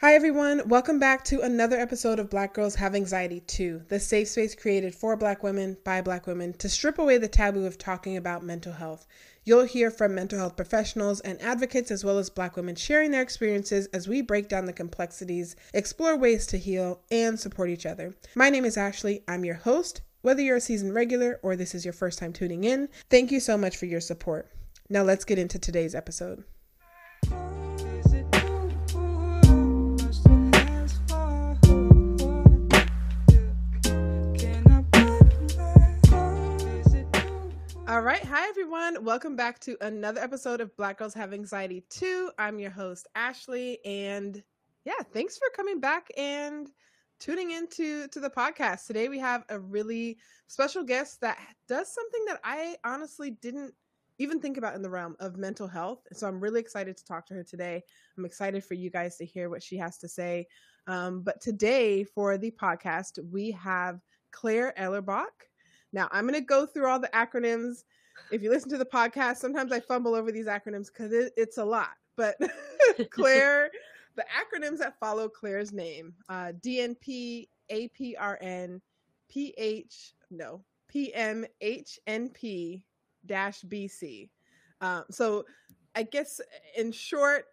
Hi, everyone. Welcome back to another episode of Black Girls Have Anxiety Too, the safe space created for Black women by Black women to strip away the taboo of talking about mental health. You'll hear from mental health professionals and advocates, as well as Black women sharing their experiences as we break down the complexities, explore ways to heal, and support each other. My name is Ashley. I'm your host. Whether you're a seasoned regular or this is your first time tuning in, thank you so much for your support. Now, let's get into today's episode. All right. Hi, everyone. Welcome back to another episode of Black Girls Have Anxiety Too. I'm your host, Ashley. And yeah, thanks for coming back and tuning into to the podcast. Today we have a really special guest that does something that I honestly didn't even think about in the realm of mental health. So I'm really excited to talk to her today. I'm excited for you guys to hear what she has to say. Um, but today for the podcast, we have Claire Ellerbach. Now, I'm going to go through all the acronyms. If you listen to the podcast, sometimes I fumble over these acronyms because it, it's a lot. But Claire, the acronyms that follow Claire's name uh, DNP, APRN, PH, no, PMHNP dash BC. Um, so I guess in short,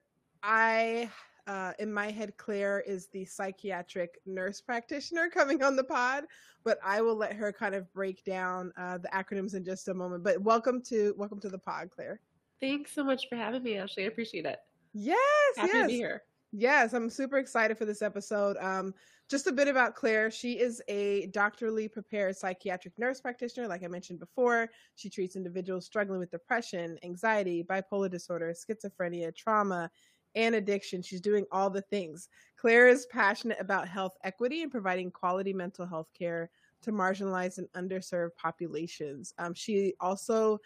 I uh, in my head, Claire is the psychiatric nurse practitioner coming on the pod, but I will let her kind of break down uh, the acronyms in just a moment. But welcome to welcome to the pod, Claire. Thanks so much for having me, Ashley. I appreciate it. Yes, Happy yes. to be here. Yes, I'm super excited for this episode. Um, just a bit about Claire. She is a doctorally prepared psychiatric nurse practitioner. Like I mentioned before, she treats individuals struggling with depression, anxiety, bipolar disorder, schizophrenia, trauma, and addiction. She's doing all the things. Claire is passionate about health equity and providing quality mental health care to marginalized and underserved populations. Um, she also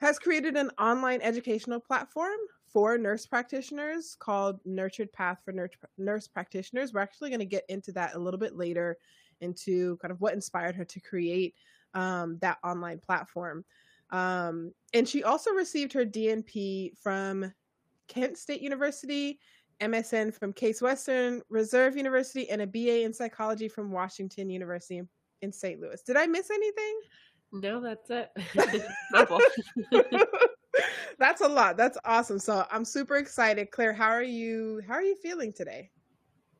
has created an online educational platform for nurse practitioners called Nurtured Path for Nurse, Practitioners. We're actually going to get into that a little bit later, into kind of what inspired her to create um, that online platform. Um, and she also received her DNP from Kent State University, MSN from Case Western Reserve University, and a BA in psychology from Washington University in St. Louis. Did I miss anything? No, that's it. That's a lot. That's awesome. So I'm super excited. Claire, how are you? How are you feeling today?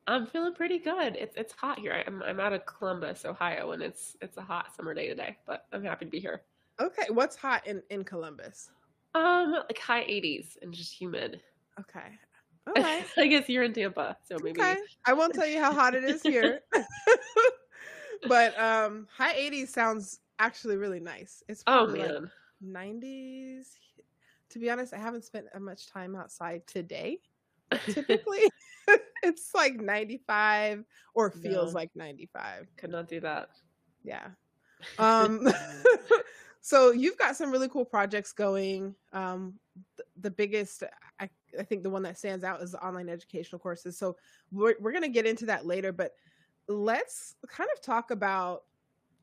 I'm feeling pretty good. It's it's hot here. I'm I'm out of Columbus, Ohio, and it's it's a hot summer day today. But I'm happy to be here. Okay, what's hot in in Columbus? Um, like high 80s and just humid. Okay. All right. I guess you're in Tampa, so maybe. Okay. I won't tell you how hot it is here. but um high 80s sounds actually really nice. It's Oh probably like man. 90s. To be honest, I haven't spent much time outside today. Typically, it's like 95 or feels like 95. Could not do that. Yeah. Um so you've got some really cool projects going. Um th- the biggest I, I think the one that stands out is the online educational courses. So we're we're going to get into that later, but let's kind of talk about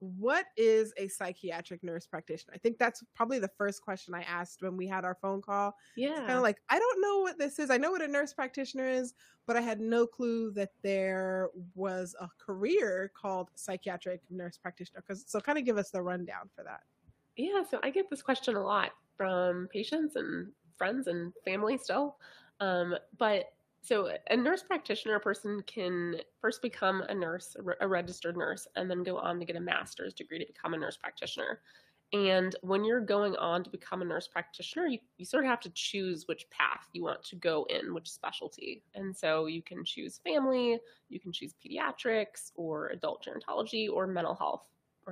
what is a psychiatric nurse practitioner? I think that's probably the first question I asked when we had our phone call. Yeah. Kind of like, I don't know what this is. I know what a nurse practitioner is, but I had no clue that there was a career called psychiatric nurse practitioner. Because so, kind of give us the rundown for that. Yeah, so I get this question a lot from patients and friends and family still. Um, but so a nurse practitioner person can first become a nurse, a registered nurse, and then go on to get a master's degree to become a nurse practitioner. And when you're going on to become a nurse practitioner, you, you sort of have to choose which path you want to go in, which specialty. And so you can choose family, you can choose pediatrics or adult gerontology or mental health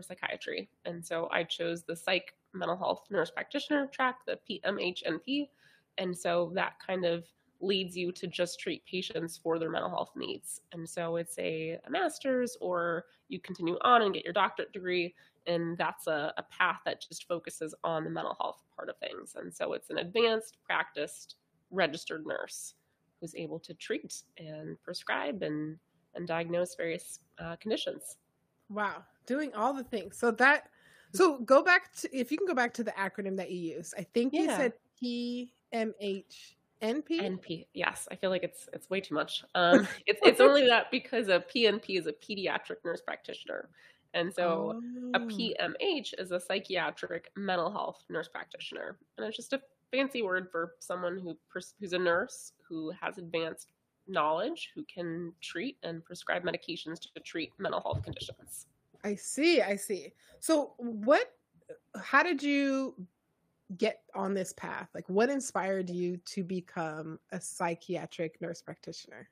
psychiatry. And so I chose the psych mental health nurse practitioner track, the PMHNP. And so that kind of leads you to just treat patients for their mental health needs. And so it's a, a master's, or you continue on and get your doctorate degree. And that's a, a path that just focuses on the mental health part of things. And so it's an advanced, practiced, registered nurse who's able to treat and prescribe and, and diagnose various uh, conditions. Wow, doing all the things. So that so go back to if you can go back to the acronym that you used. I think you said PMH NP? NP. Yes, I feel like it's it's way too much. Um, it's it's only that because a PNP is a pediatric nurse practitioner, and so oh. a PMH is a psychiatric mental health nurse practitioner, and it's just a fancy word for someone who who's a nurse who has advanced knowledge who can treat and prescribe medications to treat mental health conditions. I see. I see. So, what, how did you get on this path? Like, what inspired you to become a psychiatric nurse practitioner?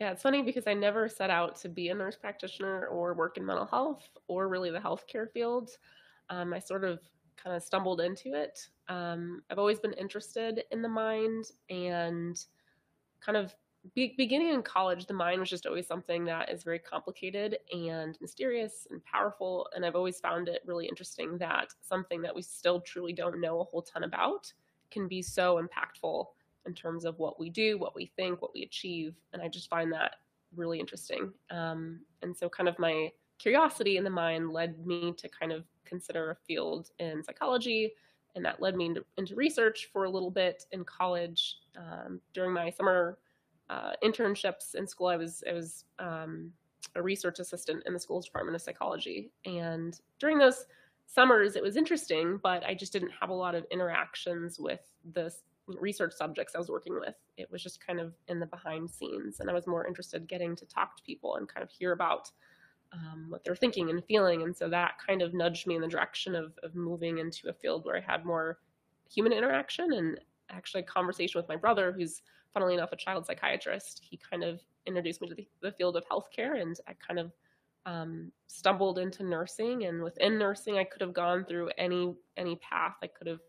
Yeah, it's funny because I never set out to be a nurse practitioner or work in mental health or really the healthcare field. Um, I sort of kind of stumbled into it. Um, I've always been interested in the mind and kind of be- beginning in college, the mind was just always something that is very complicated and mysterious and powerful. And I've always found it really interesting that something that we still truly don't know a whole ton about can be so impactful in terms of what we do, what we think, what we achieve. And I just find that really interesting. Um, and so, kind of my curiosity in the mind led me to kind of consider a field in psychology. And that led me into, into research for a little bit in college um, during my summer uh, internships in school. I was I was um, a research assistant in the school's department of psychology, and during those summers, it was interesting, but I just didn't have a lot of interactions with the research subjects I was working with. It was just kind of in the behind scenes, and I was more interested getting to talk to people and kind of hear about um, what they're thinking and feeling. And so that kind of nudged me in the direction of, of moving into a field where I had more human interaction and actually a conversation with my brother, who's funnily enough, a child psychiatrist. He kind of introduced me to the, the field of healthcare, and I kind of um, stumbled into nursing. And within nursing, I could have gone through any any path. I could have,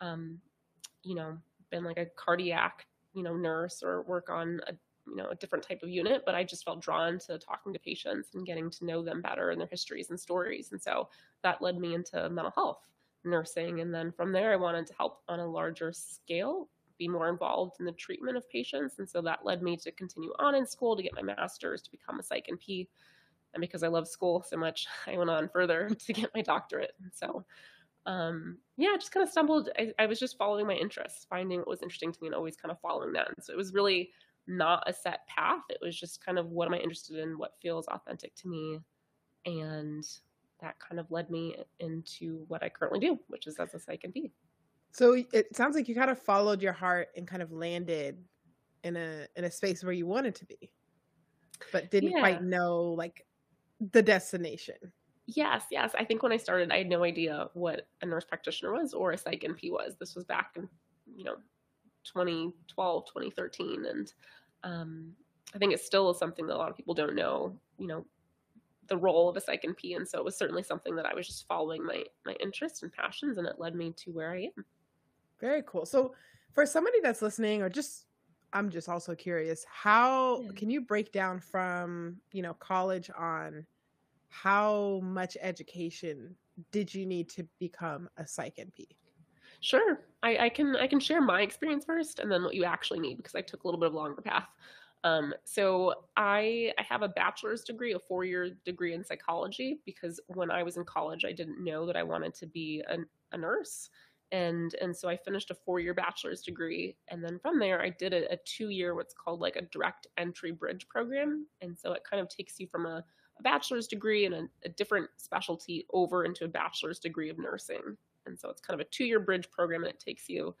um, you know, been like a cardiac, you know, nurse or work on a you know a different type of unit. But I just felt drawn to talking to patients and getting to know them better and their histories and stories. And so that led me into mental health nursing. And then from there, I wanted to help on a larger scale be more involved in the treatment of patients. And so that led me to continue on in school to get my master's to become a psych NP. And because I love school so much, I went on further to get my doctorate. And so, um, yeah, I just kind of stumbled. I, I was just following my interests, finding what was interesting to me, and always kind of following that. And so it was really not a set path. It was just kind of what am I interested in, what feels authentic to me. And that kind of led me into what I currently do, which is as a psych NP. So it sounds like you kind of followed your heart and kind of landed in a in a space where you wanted to be, but didn't yeah. quite know like the destination. Yes, yes. I think when I started, I had no idea what a nurse practitioner was or a psych NP was. This was back in, you know, 2012, 2013. And um, I think it still is something that a lot of people don't know, you know, the role of a psych NP. And so it was certainly something that I was just following my, my interests and passions, and it led me to where I am. Very cool. So, for somebody that's listening, or just I'm just also curious, how yeah. can you break down from you know college on how much education did you need to become a psych NP? Sure, I, I can I can share my experience first, and then what you actually need because I took a little bit of a longer path. Um, so I I have a bachelor's degree, a four year degree in psychology because when I was in college, I didn't know that I wanted to be a, a nurse and and so I finished a four year bachelor's degree, and then from there I did a, a two year what's called like a direct entry bridge program, and so it kind of takes you from a, a bachelor's degree and a, a, different specialty over into a bachelor's degree of nursing, and so it's kind of a two year bridge program, and it takes you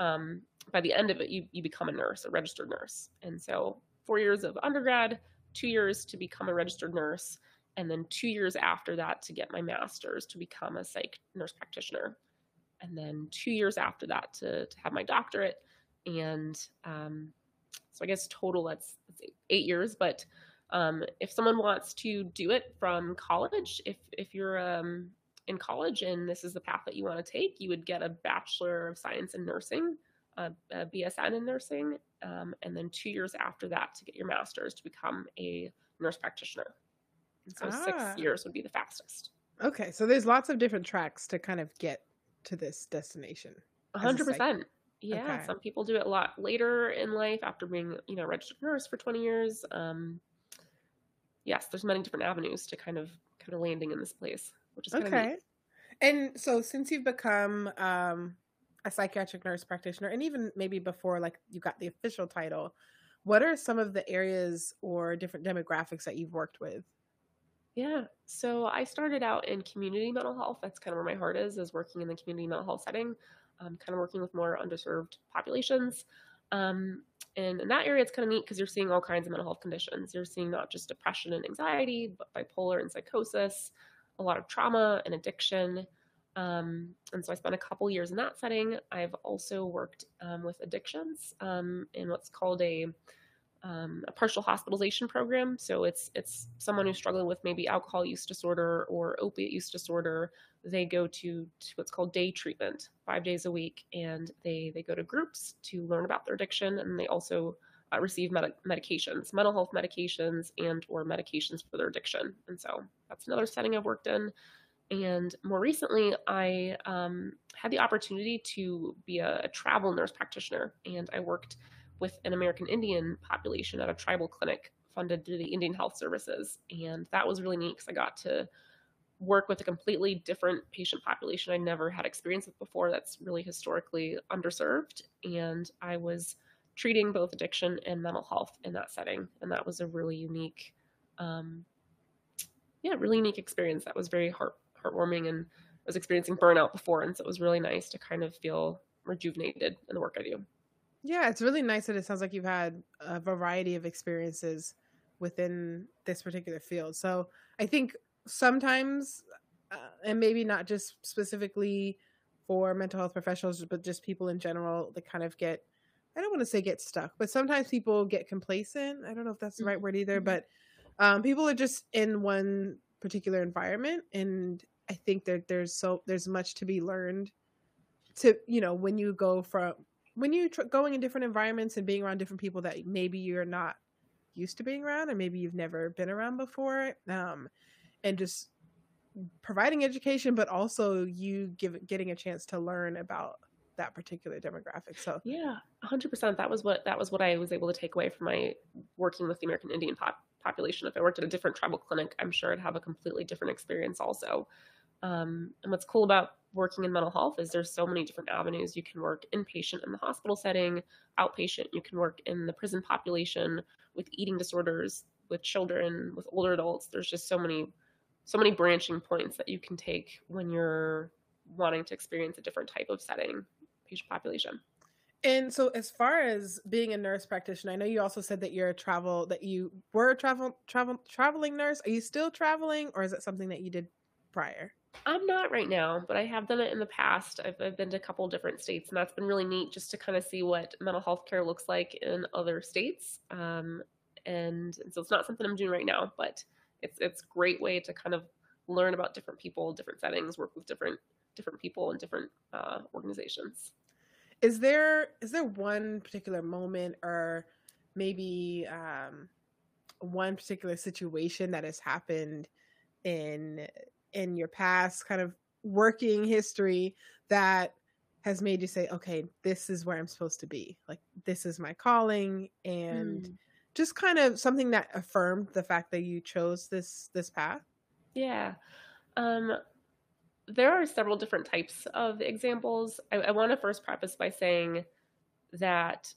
um, by the end of it you you become a nurse, a registered nurse, and so four years of undergrad, two years to become a registered nurse, and then two years after that to get my master's to become a psych nurse practitioner and then two years after that to, to have my doctorate. And um, so I guess total that's, that's eight years. But um, if someone wants to do it from college, if if you're um, in college and this is the path that you want to take, you would get a Bachelor of Science in Nursing, a, a BSN in nursing, um, and then two years after that to get your master's to become a nurse practitioner. And so ah. six years would be the fastest. Okay, so there's lots of different tracks to kind of get to this destination. hundred percent. Yeah, okay. some people do it a lot later in life after being, you know, registered nurse for 20 years. Um, yes, there's many different avenues to kind of kind of landing in this place, which is okay. And so, since you've become um, a psychiatric nurse practitioner, and even maybe before like you got the official title, what are some of the areas or different demographics that you've worked with? Yeah. So I started out in community mental health. That's kind of where my heart is, is working in the community mental health setting, um, kind of working with more underserved populations. Um, and in that area, it's kind of neat because you're seeing all kinds of mental health conditions. You're seeing not just depression and anxiety, but bipolar and psychosis, a lot of trauma and addiction. Um, and so I spent a couple years in that setting. I've also worked um, with addictions um, in what's called a um, a partial hospitalization program. So it's it's someone who's struggling with maybe alcohol use disorder or opiate use disorder. They go to, to what's called day treatment, five days a week, and they they go to groups to learn about their addiction, and they also uh, receive med- medications, mental health medications, and or medications for their addiction. And so that's another setting I've worked in. And more recently, I um, had the opportunity to be a, a travel nurse practitioner, and I worked with an American Indian population at a tribal clinic funded through the Indian Health Services. And that was really neat because I got to work with a completely different patient population I never had experience with before that's really historically underserved. And I was treating both addiction and mental health in that setting. And that was a really unique, um, yeah, really unique experience. That was very heart heartwarming and I was experiencing burnout before. And so it was really nice to kind of feel rejuvenated in the work I do. Yeah, it's really nice that it sounds like you've had a variety of experiences within this particular field. So I think sometimes, uh, and maybe not just specifically for mental health professionals, but just people in general, that kind of get, I don't want to say get stuck, but sometimes people get complacent. I don't know if that's the right word either, Mhm. but um, people are just in one particular environment. And I think that there's so, there's much to be learned to, you know, when you go from, when you tr- going in different environments and being around different people that maybe you're not used to being around or maybe you've never been around before um, and just providing education but also you give getting a chance to learn about that particular demographic so Yeah, 100%. That was what that was what I was able to take away from my working with the American Indian pop, population. If I worked at a different tribal clinic, I'm sure I'd have a completely different experience also. Um, and what's cool about working in mental health is there's so many different avenues. You can work inpatient in the hospital setting, outpatient. You can work in the prison population with eating disorders, with children, with older adults. There's just so many, so many branching points that you can take when you're wanting to experience a different type of setting, patient population. and so as far as being a nurse practitioner i know you also said that you're a travel that you were a travel travel traveling nurse are you still traveling or is it something that you did prior I'm not right now, but I have done it in the past. I've, I've been to a couple different states, and that's been really neat just to kind of see what mental health care looks like in other states. Um, and, and so it's not something I'm doing right now, but it's it's great way to kind of learn about different people, different settings, work with different different people and different uh, organizations. is there is there one particular moment or maybe um one particular situation that has happened in in your past kind of working history that has made you say okay this is where i'm supposed to be like this is my calling and Mm. just kind of something that affirmed the fact that you chose this this path Yeah. Um, there are several different types of examples. I, I want to first preface by saying that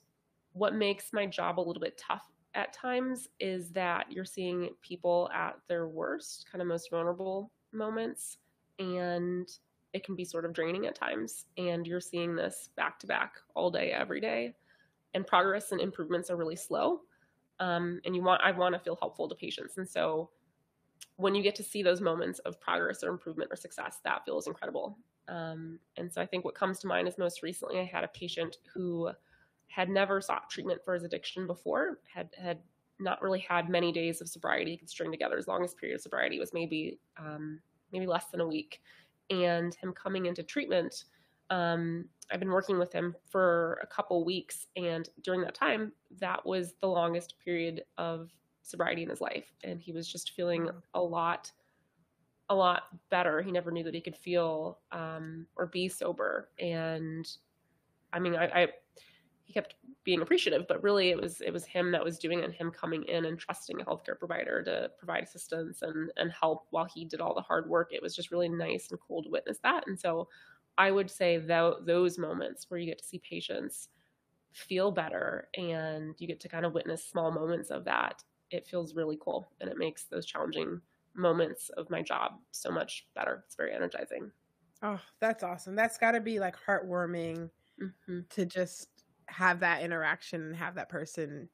what makes my job a little bit tough at times is that you're seeing people at their worst, kind of most vulnerable moments, and it can be sort of draining at times. And you're seeing this back to back all day, every day, and progress and improvements are really slow. Um, and you want, I want to feel helpful to patients, and so when you get to see those moments of progress or improvement or success, that feels incredible. Um, and so I think what comes to mind is most recently I had a patient who had never sought treatment for his addiction before, had had not really had many days of sobriety he could string together. His longest period of sobriety was maybe um, maybe less than a week, and him coming into treatment. Um, I've been working with him for a couple weeks, and during that time, that was the longest period of sobriety in his life and he was just feeling a lot a lot better he never knew that he could feel um, or be sober and i mean I, I he kept being appreciative but really it was it was him that was doing it and him coming in and trusting a healthcare provider to provide assistance and and help while he did all the hard work it was just really nice and cool to witness that and so I would say that those moments where you get to see patients feel better and you get to kind of witness small moments of that, it feels really cool and it makes those challenging moments of my job so much better. It's very energizing. Oh, that's awesome. That's got to be like heartwarming mm-hmm. to just have that interaction and have that person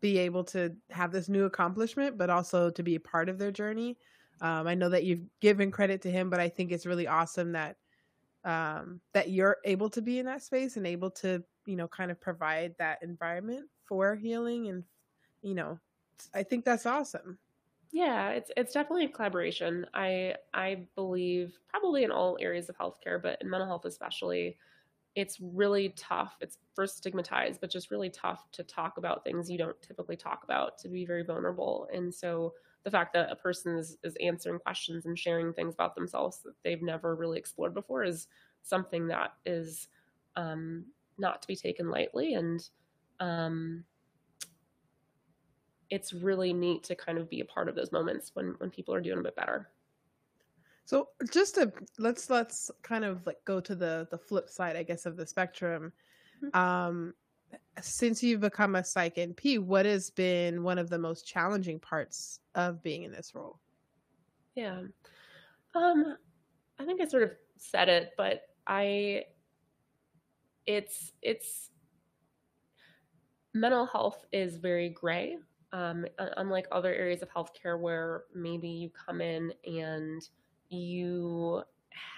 be able to have this new accomplishment, but also to be a part of their journey. Um, I know that you've given credit to him, but I think it's really awesome that um, that you're able to be in that space and able to, you know, kind of provide that environment for healing. And, you know, I think that's awesome. Yeah, it's it's definitely a collaboration. I I believe probably in all areas of healthcare, but in mental health especially, it's really tough. It's first stigmatized, but just really tough to talk about things you don't typically talk about, to be very vulnerable. And so the fact that a person is, is answering questions and sharing things about themselves that they've never really explored before is something that is um, not to be taken lightly. And um, it's really neat to kind of be a part of those moments when when people are doing a bit better. So just to let's let's kind of like go to the the flip side, I guess, of the spectrum. Mm-hmm. Um, since you've become a psych NP, what has been one of the most challenging parts of being in this role? Yeah, um, I think I sort of said it, but I, it's it's mental health is very gray. Um, unlike other areas of healthcare where maybe you come in and you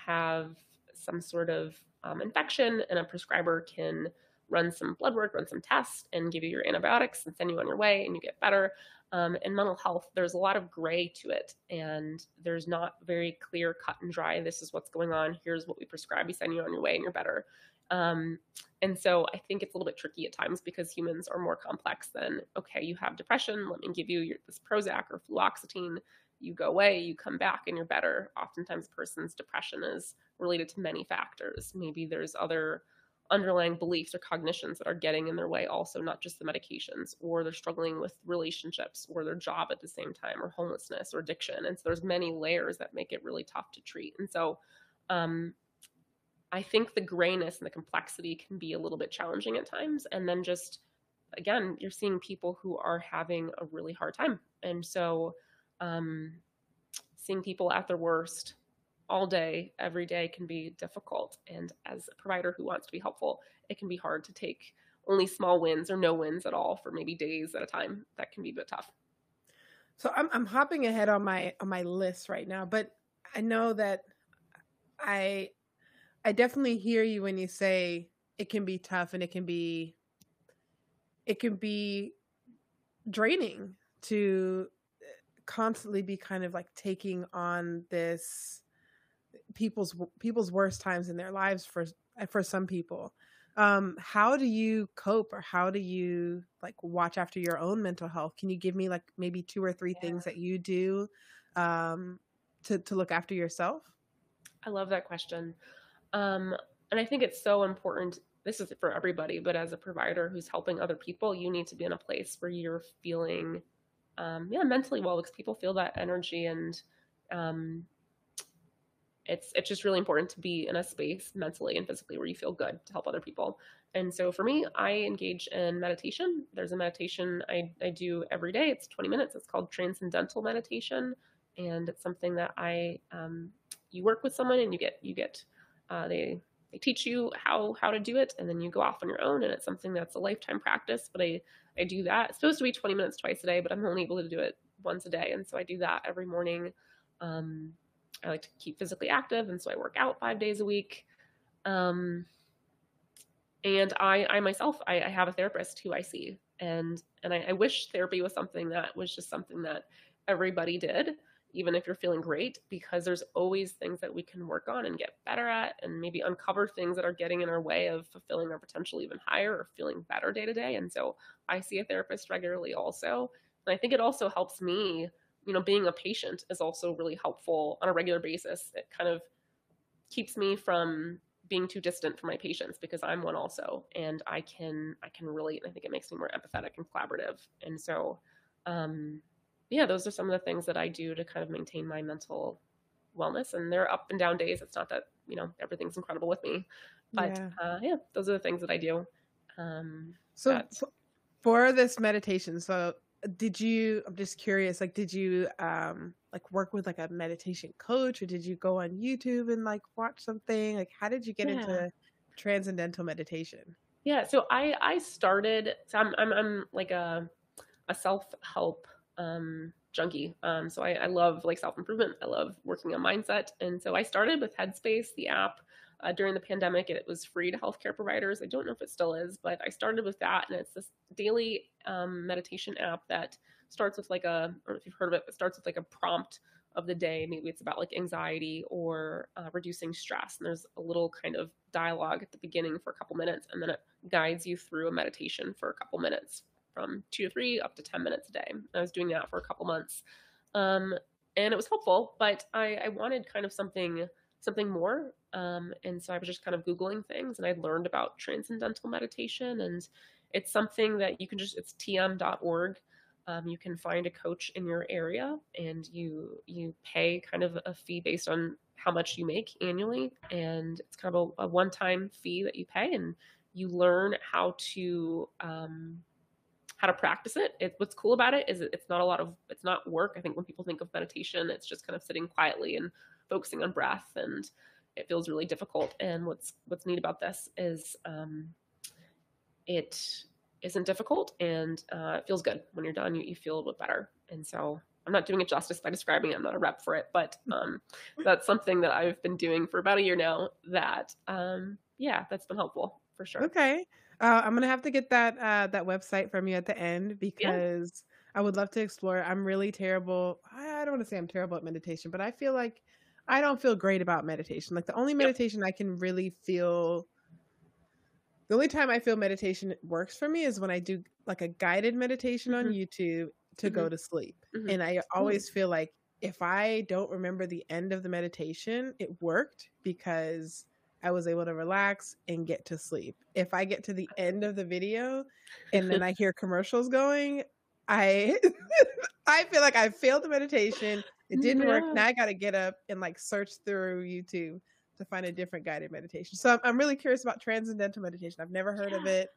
have some sort of um, infection and a prescriber can run some blood work, run some tests, and give you your antibiotics and send you on your way and you get better. Um, in mental health, there's a lot of gray to it, and there's not very clear, cut and dry. This is what's going on. Here's what we prescribe. We send you on your way, and you're better. Um, and so I think it's a little bit tricky at times because humans are more complex than okay, you have depression. Let me give you your, this Prozac or fluoxetine you go away, you come back, and you're better. Oftentimes, person's depression is related to many factors. Maybe there's other underlying beliefs or cognitions that are getting in their way, also, not just the medications, or they're struggling with relationships or their job at the same time, or homelessness or addiction. And so, there's many layers that make it really tough to treat. And so, um, I think the grayness and the complexity can be a little bit challenging at times. And then just again, you're seeing people who are having a really hard time. And so um, seeing people at their worst all day, every day can be difficult. And as a provider who wants to be helpful, it can be hard to take only small wins or no wins at all for maybe days at a time. That can be a bit tough. So I'm I'm hopping ahead on my on my list right now, but I know that I I definitely hear you when you say it can be tough and it can be it can be draining to constantly be kind of like taking on this people's people's worst times in their lives for for some people. Um how do you cope or how do you like watch after your own mental health? Can you give me like maybe two or three yeah. things that you do um to to look after yourself? I love that question. Um and i think it's so important this is for everybody but as a provider who's helping other people you need to be in a place where you're feeling um, yeah, mentally well because people feel that energy and um, it's it's just really important to be in a space mentally and physically where you feel good to help other people. And so for me, I engage in meditation. There's a meditation I, I do every day. It's 20 minutes. It's called transcendental meditation, and it's something that I um, you work with someone and you get you get uh, they teach you how how to do it and then you go off on your own and it's something that's a lifetime practice but i i do that. It's supposed to be 20 minutes twice a day but i'm only able to do it once a day and so i do that every morning. Um, i like to keep physically active and so i work out five days a week. Um, and i i myself I, I, have a therapist who i see and and I, I wish therapy was something that was just something that everybody did even if you're feeling great, because there's always things that we can work on and get better at, and maybe uncover things that are getting in our way of fulfilling our potential even higher or feeling better day to day. And so I see a therapist regularly also. And I think it also helps me, you know, being a patient is also really helpful on a regular basis. It kind of keeps me from being too distant from my patients because I'm one also and I can I can relate and I think it makes me more empathetic and collaborative. And so um yeah, those are some of the things that I do to kind of maintain my mental wellness. And there are up and down days. It's not that you know everything's incredible with me. But Yeah. uh, yeah, those are the things that I do. Um, So that for this meditation, so did you I'm just curious, like did you um like work with like a meditation coach or did you go on YouTube and like watch something? Like how did you get yeah. into transcendental meditation? Yeah, so I I started so I'm I'm I'm like a a self-help um junkie. Um so I, I love like self-improvement. I love working on mindset. And so I started with Headspace, the app, uh, during the pandemic. It was free to healthcare providers. I don't know if it still is, but I started with that and it's this daily um, meditation app that starts with like a I don't know if you've heard of it, but starts with like a prompt of the day. Maybe it's about like anxiety or uh, reducing stress. And there's a little kind of dialogue at the beginning for a couple minutes, and then it guides you through a meditation for a couple minutes from two to three up to 10 minutes a day. I was doing that for a couple months. Um, and it was helpful, but I, I wanted kind of something something more. Um, and so I was just kind of Googling things and I learned about transcendental meditation. And it's something that you can just, it's tm.org. Um, you can find a coach in your area and you you pay kind of a fee based on how much you make annually and it's kind of a, a one-time fee that you pay and you learn how to um, how to practice it. it. What's cool about it is it's not a lot of it's not work. I think when people think of meditation, it's just kind of sitting quietly and focusing on breath, and it feels really difficult. And what's what's neat about this is um, it isn't difficult and uh, it feels good when you're done. You, you feel a little bit better, and so. I'm not doing it justice by describing it. I'm not a rep for it, but um, that's something that I've been doing for about a year now. That, um, yeah, that's been helpful for sure. Okay. Uh, I'm gonna have to get that uh, that website from you at the end Yeah. because I would love to explore. I'm really terrible. I, I don't want to say I'm terrible at meditation, but I feel like I don't feel great about meditation. Like the only Yep. meditation I can really feel, the only time I feel meditation works for me is when I do like a guided meditation on hmm YouTube to go hmm to sleep. hmm And I Ooh. always feel like if I don't remember the end of the meditation, it worked because I was able to relax and get to sleep. If I get to the end of the video and then I hear commercials going, I I feel like I failed the meditation. It didn't work. Now I got to get up and like search through YouTube to find a different guided meditation. So I'm, I'm really curious about transcendental meditation. I've never heard of it.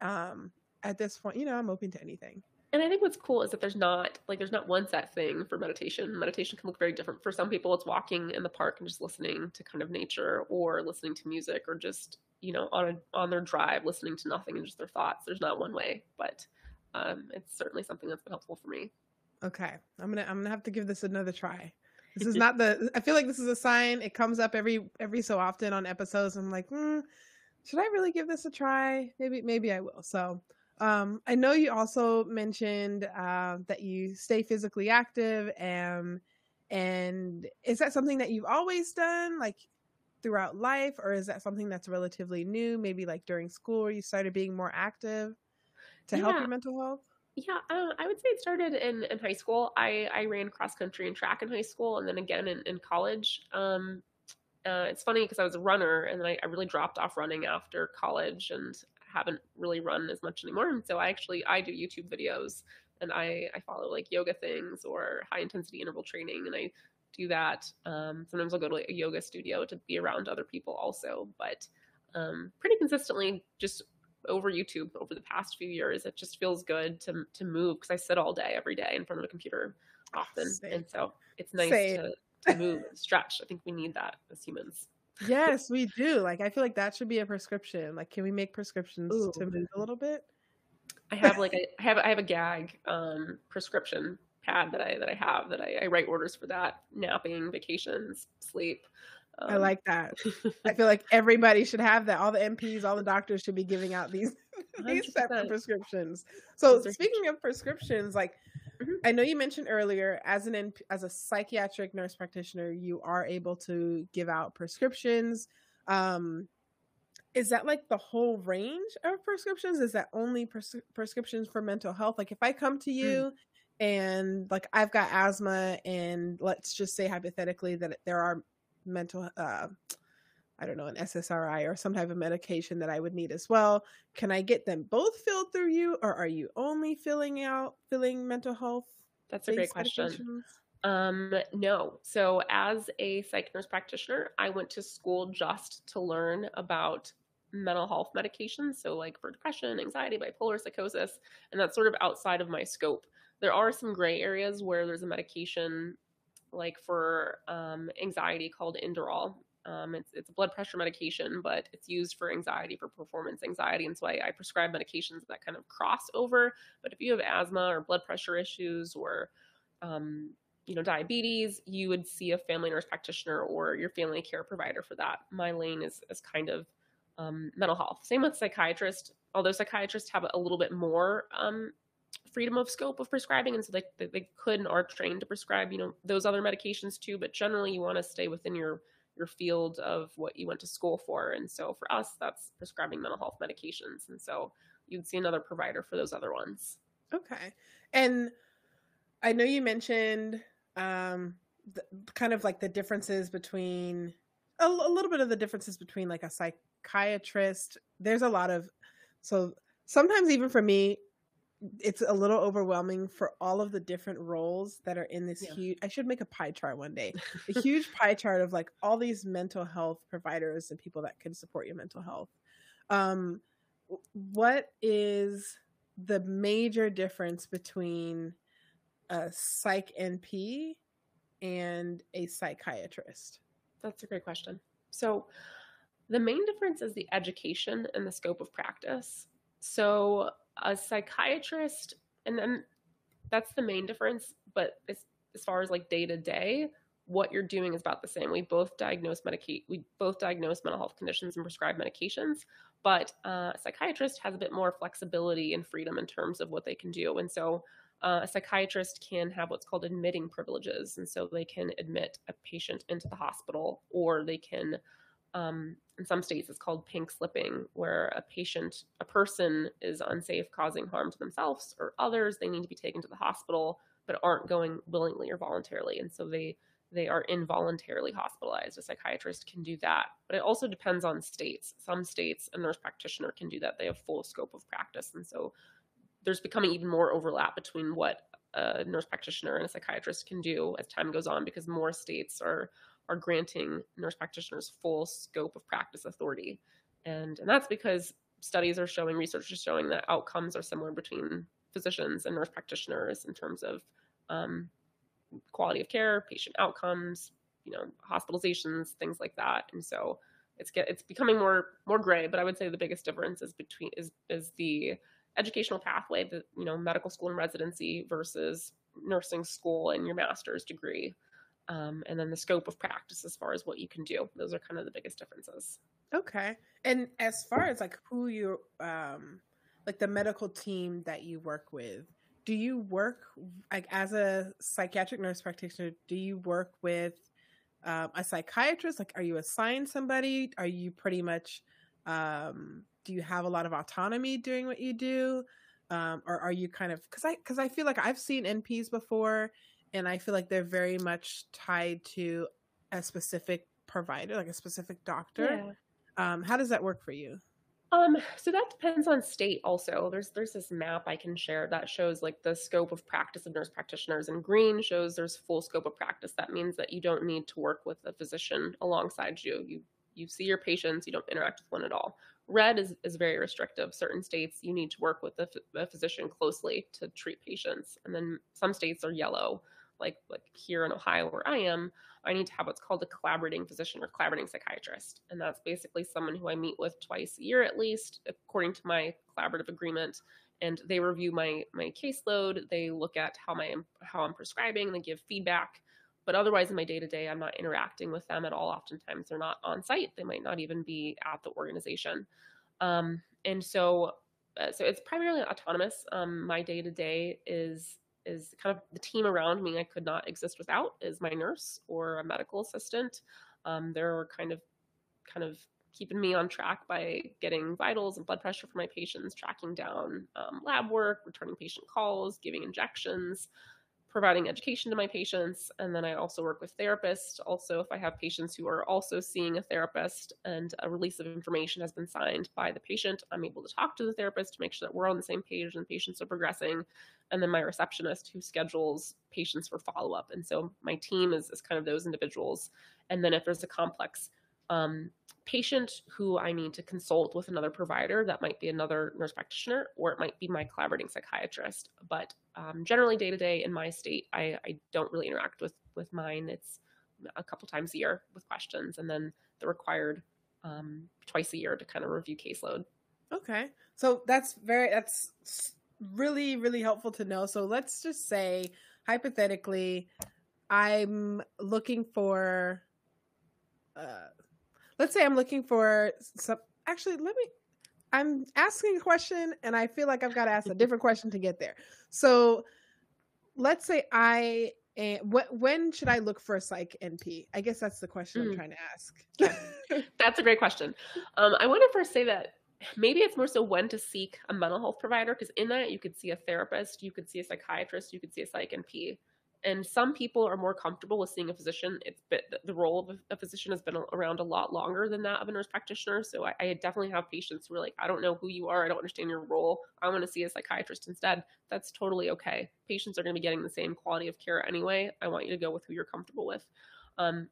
Um, at this point, you know, I'm open to anything. And I think what's cool is that there's not like there's not one set thing for meditation. Meditation can look very different. For some people, it's walking in the park and just listening to kind of nature, or listening to music, or just you know on a, on their drive listening to nothing and just their thoughts. There's not one way, but um, it's certainly something that's been helpful for me. Okay, I'm gonna I'm gonna have to give this another try. This is not the. I feel like this is a sign. It comes up every every so often on episodes. I'm like, hmm, should I really give this a try? Maybe maybe I will. So, um, I know you also mentioned uh, that you stay physically active, and and is that something that you've always done, like throughout life, or is that something that's relatively new? Maybe like during school, you started being more active to help your mental health. yeah. Uh, I would say it started in in high school. I I ran cross country and track in high school, and then again in in college. Um, uh, it's funny because I was a runner and then I, I really dropped off running after college and haven't really run as much anymore. And so I actually I do YouTube videos and I I follow like yoga things or high intensity interval training and I do that. Um, sometimes I'll go to like a yoga studio to be around other people also, but um, pretty consistently just over YouTube over the past few years. It just feels good to to move because I sit all day every day in front of a computer often, Same. and so it's nice Same. to to move and stretch. I think we need that as humans. Yes, we do. Like, I feel like that should be a prescription. Like, can we make prescriptions Ooh. to move a little bit? I have like a, I have I have a gag um, prescription pad that I that I have that I, I write orders for that napping, vacations, sleep. Um, I like that. I feel like everybody should have that. All the NPs, all the doctors should be giving out these these type of 100%. prescriptions. So, Those are speaking of prescriptions, like Mhm. I know you mentioned earlier, as an as a psychiatric nurse practitioner, you are able to give out prescriptions. Um, is that like the whole range of prescriptions? Is that only pres- prescriptions for mental health? Like if I come to Mm. you and like I've got asthma and let's just say hypothetically that there are mental uh I don't know, an SSRI or some type of medication that I would need as well. Can I get them both filled through you or are you only filling out filling mental health That's a great question. Um, no. So as a psych nurse practitioner, I went to school just to learn about mental health medications. So like for depression, anxiety, bipolar psychosis, and that's sort of outside of my scope. There are some gray areas where there's a medication like for um, anxiety called Inderal. Um, it's, it's a blood pressure medication, but it's used for anxiety, for performance anxiety. And so I, I prescribe medications that kind of cross over. But if you have asthma or blood pressure issues or um, you know diabetes you would see a family nurse practitioner or your family care provider for that my lane is, is kind of um, mental health same with psychiatrist although psychiatrists have a little bit more um, freedom of scope of prescribing and so they, they, could and are trained to prescribe you know those other medications too but generally you want to stay within your your field of what you went to school for. And so for us that's prescribing mental health medications. And so you'd see another provider for those other ones. Okay. And i know you mentioned um the, kind of like the differences between a, a little bit of the differences between like a psychiatrist. There's a lot of so sometimes even for me it's a little overwhelming for all of the different roles that are in this yeah. huge i should make a pie chart one day a huge pie chart of like all these mental health providers and people that can support your mental health um what is the major difference between a psych NP and a psychiatrist? That's a great question. So, the main difference is the education and the scope of practice. So, a psychiatrist, and then that's the main difference. But as, as far as like day to day, what you're doing is about the same. We both diagnose medicate. We both diagnose mental health conditions and prescribe medications. But uh, a psychiatrist has a bit more flexibility and freedom in terms of what they can do. And so, uh, a psychiatrist can have what's called admitting privileges. And so they can admit a patient into the hospital, or they can, um, in some states, it's called pink slipping, where a patient, a person is unsafe, causing harm to themselves or others. They need to be taken to the hospital, but aren't going willingly or voluntarily. And so they, they are involuntarily hospitalized. A psychiatrist can do that, but it also depends on states. Some states, a nurse practitioner can do that. They have full scope of practice. And so there's becoming even more overlap between what a nurse practitioner and a psychiatrist can do as time goes on because more states are are granting nurse practitioners full scope of practice authority. And and that's because studies are showing research is showing that outcomes are similar between physicians and nurse practitioners in terms of um, quality of care patient outcomes you know hospitalizations things like that. And so it's get it's becoming more more gray but i would say the biggest difference is between is is the educational pathway, the you know medical school and residency versus nursing school and your master's degree, um, and then the scope of practice as far as what you can do. Those are kind of the biggest differences. Okay, and as far as like who you um, like the medical team that you work with, do you work like as a psychiatric nurse practitioner? Do you work with um, a psychiatrist? Like, are you assigned somebody? Are you pretty much um, do you have a lot of autonomy doing what you do um, or are you kind of because i because i feel like i've seen nps before and i feel like they're very much tied to a specific provider like a specific doctor yeah. um, how does that work for you um, so that depends on state also. There's there's this map I can share that shows like the scope of practice of nurse practitioners and green shows there's full scope of practice. That means that you don't need to work with a physician alongside you. You you see your patients, you don't interact with one at all. Red is, is very restrictive. Certain states, you need to work with a, a physician closely to treat patients. And then some states are yellow, like, like here in Ohio where I am, I need to have what's called a collaborating physician or collaborating psychiatrist. And that's basically someone who I meet with twice a year at least, according to my collaborative agreement. And they review my my caseload. They look at how my how I'm prescribing. They give feedback but otherwise, in my day to day, I'm not interacting with them at all. Oftentimes, they're not on site. They might not even be at the organization. Um, and so, uh, so it's primarily autonomous. Um, my day to day is is kind of the team around me. I could not exist without is my nurse or a medical assistant. Um, they're kind of kind of keeping me on track by getting vitals and blood pressure for my patients, tracking down um, lab work, returning patient calls, giving injections providing education to my patients. And then I also work with therapists. Also, if I have patients who are also seeing a therapist and a release of information has been signed by the patient, I'm able to talk to the therapist to make sure that we're on the same page and patients are progressing. And then my receptionist who schedules patients for follow up. And so my team is, is kind of those individuals. And then if there's a complex um, patient who I need to consult with another provider. That might be another nurse practitioner, or it might be my collaborating psychiatrist. But um, generally, day to day in my state, I, I, don't really interact with with mine. It's a couple times a year with questions, and then the required um, twice a year to kind of review caseload. Okay, so that's very that's really really helpful to know. So let's just say hypothetically, I'm looking for. Uh, let's say I'm looking for some. Actually, let me. I'm asking a question, and I feel like I've got to ask a different question to get there. So, let's say I. when should I look for a psych NP? I guess that's the question mm. I'm trying to ask. that's a great question. Um, I want to first say that maybe it's more so when to seek a mental health provider because in that you could see a therapist, you could see a psychiatrist, you could see a psych NP and some people are more comfortable with seeing a physician. It's been, the role of a physician has been around a lot longer than that of a nurse practitioner. So I, I, definitely have patients who are like, I don't know who you are. I don't understand your role. I want to see a psychiatrist instead. That's totally okay. Patients are going to be getting the same quality of care anyway. I want you to go with who you're comfortable with. Um,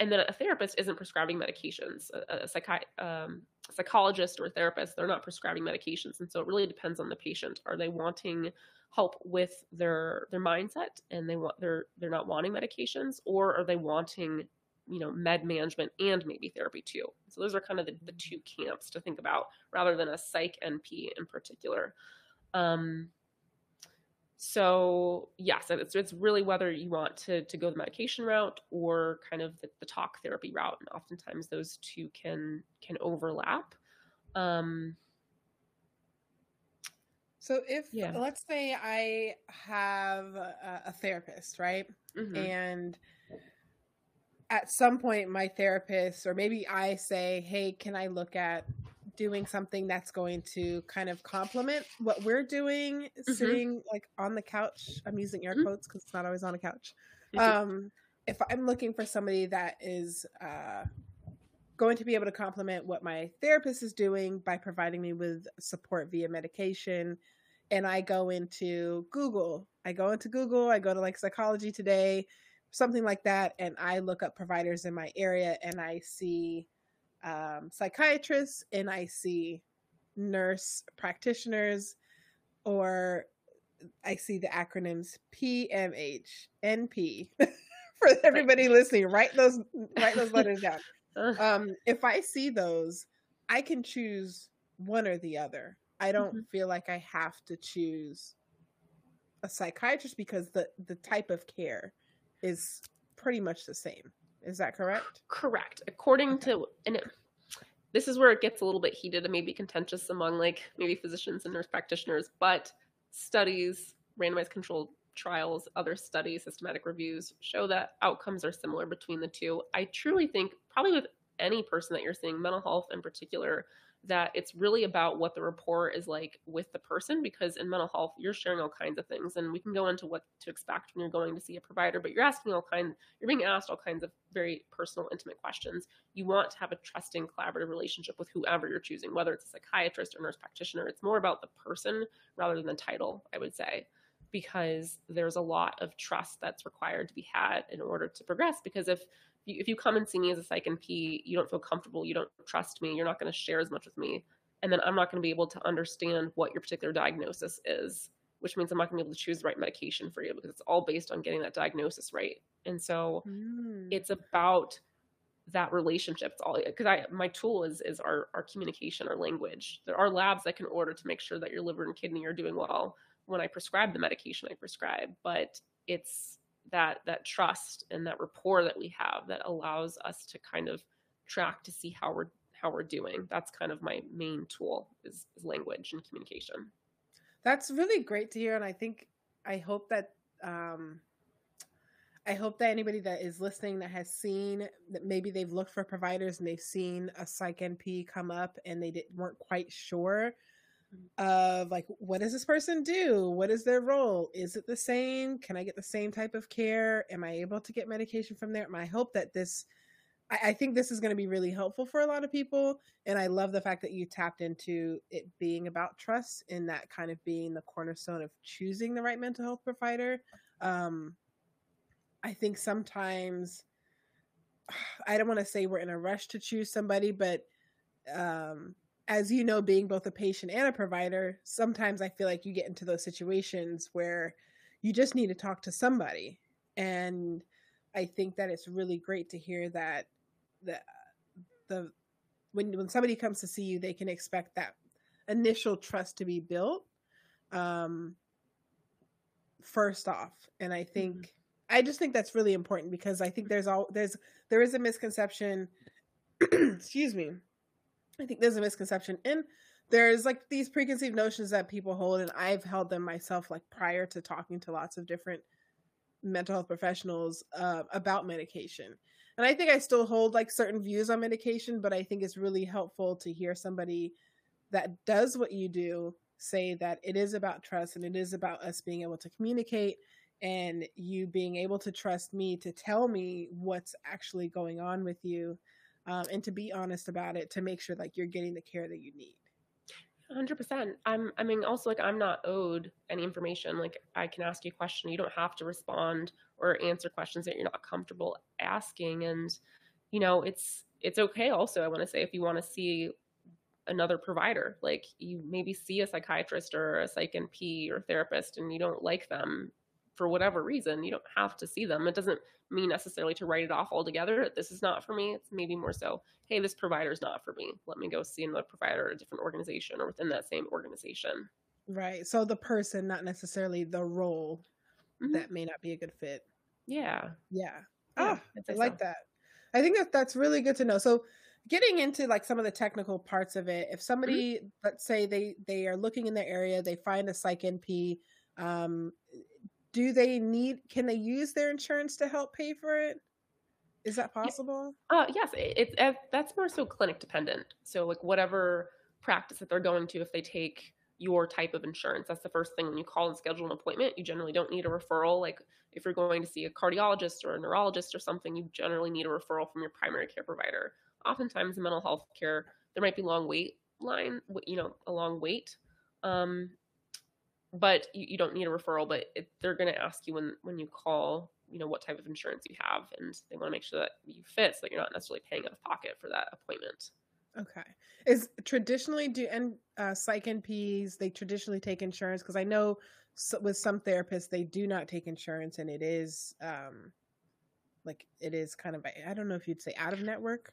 and then a therapist isn't prescribing medications. A, a psychi- um, psychologist or therapist, they're not prescribing medications. And so it really depends on the patient. Are they wanting help with their their mindset and they want they're they're not wanting medications or are they wanting you know med management and maybe therapy too. So those are kind of the, the two camps to think about rather than a psych np in particular. Um, so yes it's, it's really whether you want to, to go the medication route or kind of the, the talk therapy route and oftentimes those two can can overlap. Um, so if yeah. let's say I have a, a therapist, right? Mm-hmm. And at some point my therapist or maybe I say, "Hey, can I look at doing something that's going to kind of complement what we're doing mm-hmm. sitting like on the couch?" I'm using air mm-hmm. quotes cuz it's not always on a couch. Um if I'm looking for somebody that is uh going to be able to complement what my therapist is doing by providing me with support via medication and I go into Google. I go into Google, I go to like Psychology Today, something like that, and I look up providers in my area and I see um, psychiatrists and I see nurse practitioners, or I see the acronyms PMH, NP. For everybody listening, write those write those letters down. Um, if I see those, I can choose one or the other. I don't mm-hmm. feel like I have to choose a psychiatrist because the the type of care is pretty much the same. Is that correct? Correct. According okay. to and it, this is where it gets a little bit heated and maybe contentious among like maybe physicians and nurse practitioners, but studies, randomized controlled trials, other studies, systematic reviews show that outcomes are similar between the two. I truly think probably with any person that you're seeing, mental health in particular, that it's really about what the rapport is like with the person because in mental health you're sharing all kinds of things and we can go into what to expect when you're going to see a provider but you're asking all kinds you're being asked all kinds of very personal intimate questions. You want to have a trusting collaborative relationship with whoever you're choosing whether it's a psychiatrist or nurse practitioner it's more about the person rather than the title i would say because there's a lot of trust that's required to be had in order to progress because if you, if you come and see me as a psych NP, you don't feel comfortable, you don't trust me, you're not going to share as much with me, and then I'm not going to be able to understand what your particular diagnosis is, which means I'm not going to be able to choose the right medication for you because it's all based on getting that diagnosis right. And so mm. it's about that relationship. It's all because I my tool is is our our communication, our language. There are labs I can order to make sure that your liver and kidney are doing well when I prescribe the medication I prescribe, but it's that that trust and that rapport that we have that allows us to kind of track to see how we're how we're doing. That's kind of my main tool is, is language and communication. That's really great to hear and i think i hope that um I hope that anybody that is listening that has seen that maybe they've looked for providers and they've seen a psych NP come up and they didn't, weren't quite sure of like what does this person do? What is their role? Is it the same? Can i get the same type of care? Am i able to get medication from there? I hope that this I, I think this is going to be really helpful for a lot of people and i love the fact that you tapped into it being about trust and that kind of being the cornerstone of choosing the right mental health provider. Um i think sometimes i don't want to say we're in a rush to choose somebody but um as you know, being both a patient and a provider, sometimes I feel like you get into those situations where you just need to talk to somebody. And I think that it's really great to hear that the the when when somebody comes to see you, they can expect that initial trust to be built. Um first off. And I think mm-hmm. I just think that's really important because I think there's all there's there is a misconception excuse me I think there's a misconception and there's like these preconceived notions that people hold and I've held them myself like prior to talking to lots of different mental health professionals uh, about medication. And I think I still hold like certain views on medication, but I think it's really helpful to hear somebody that does what you do say that it is about trust and it is about us being able to communicate and you being able to trust me to tell me what's actually going on with you um, and to be honest about it to make sure like you're getting the care that you need. 100% i'm i mean also like i'm not owed any information. Like i can ask you a question. You don't have to respond or answer questions that you're not comfortable asking. And you know it's it's okay also i want to say if you want to see another provider. Like you maybe see a psychiatrist or a psych np or therapist and you don't like them for whatever reason. You don't have to see them. It doesn't me necessarily to write it off altogether. This is not for me. It's maybe more so, hey, this provider is not for me. Let me go see another provider, or a different organization, or within that same organization. Right. So the person, not necessarily the role, mm-hmm. that may not be a good fit. Yeah. Yeah. yeah oh, I like so. that. I think that that's really good to know. So getting into like some of the technical parts of it, if somebody, mm-hmm. let's say they they are looking in the area, they find a psych NP, um, do they need can they use their insurance to help pay for it? Is that possible? Uh, yes it's it, it, that's more so clinic dependent. So like whatever practice that they're going to if they take your type of insurance that's the first thing when you call and schedule an appointment you generally don't need a referral. Like if you're going to see a cardiologist or a neurologist or something you generally need a referral from your primary care provider. Oftentimes in mental health care there might be long wait line you know a long wait um, but you, you don't need a referral but it, they're going to ask you when when you call you know what type of insurance you have and they want to make sure that you fit so that you're not necessarily paying out of pocket for that appointment. Okay. Is traditionally do and uh, psych nps they traditionally take insurance because i know so, with some therapists they do not take insurance and it is um like it is kind of i don't know if you'd say out of network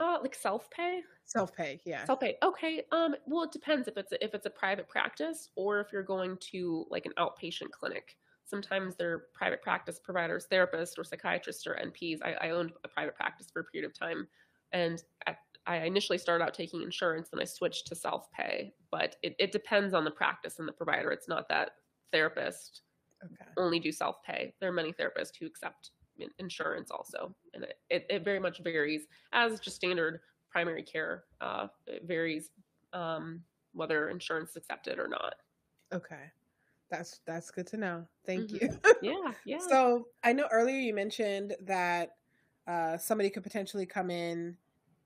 uh, like self pay. Self pay, yeah. Self pay. Okay. Um. Well, it depends if it's a, if it's a private practice or if you're going to like an outpatient clinic. Sometimes they're private practice providers, therapists, or psychiatrists or NPs. I, I owned a private practice for a period of time, and at, I initially started out taking insurance, then I switched to self pay. But it, it depends on the practice and the provider. It's not that therapist okay. only do self pay. There are many therapists who accept insurance also, and it, it, very much varies as just standard primary care. Uh, it varies um, whether insurance is accepted or not. Okay. That's that's good to know. Thank mm-hmm. you. yeah, yeah. So I know earlier you mentioned that uh, somebody could potentially come in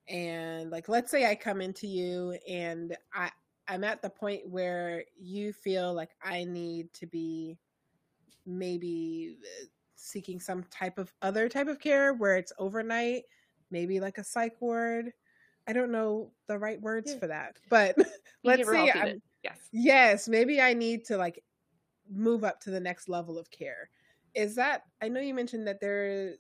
and like let's say I come into you and I I'm at the point where you feel like I need to be maybe seeking some type of other type of care where it's overnight, maybe like a psych ward. I don't know the right words yeah. for that, but let's say I'm, yes, yes, maybe I need to like move up to the next level of care. Is that I know you mentioned that there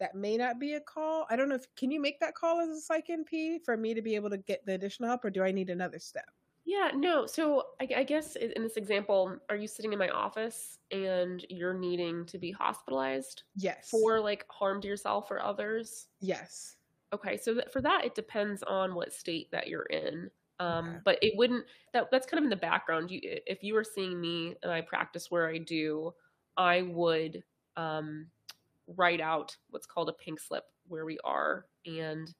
that may not be a call. I don't know if can you make that call as a psych NP for me to be able to get the additional help, or do I need another step? Yeah, no. So I, I, guess in this example, are you sitting in my office and you're needing to be hospitalized? Yes. For like harm to yourself or others? Yes. Okay, so that, for that, it depends on what state that you're in. Um, okay. But it wouldn't. That that's kind of in the background. You, if you were seeing me and I practice where I do, I would um, write out what's called a pink slip where we are and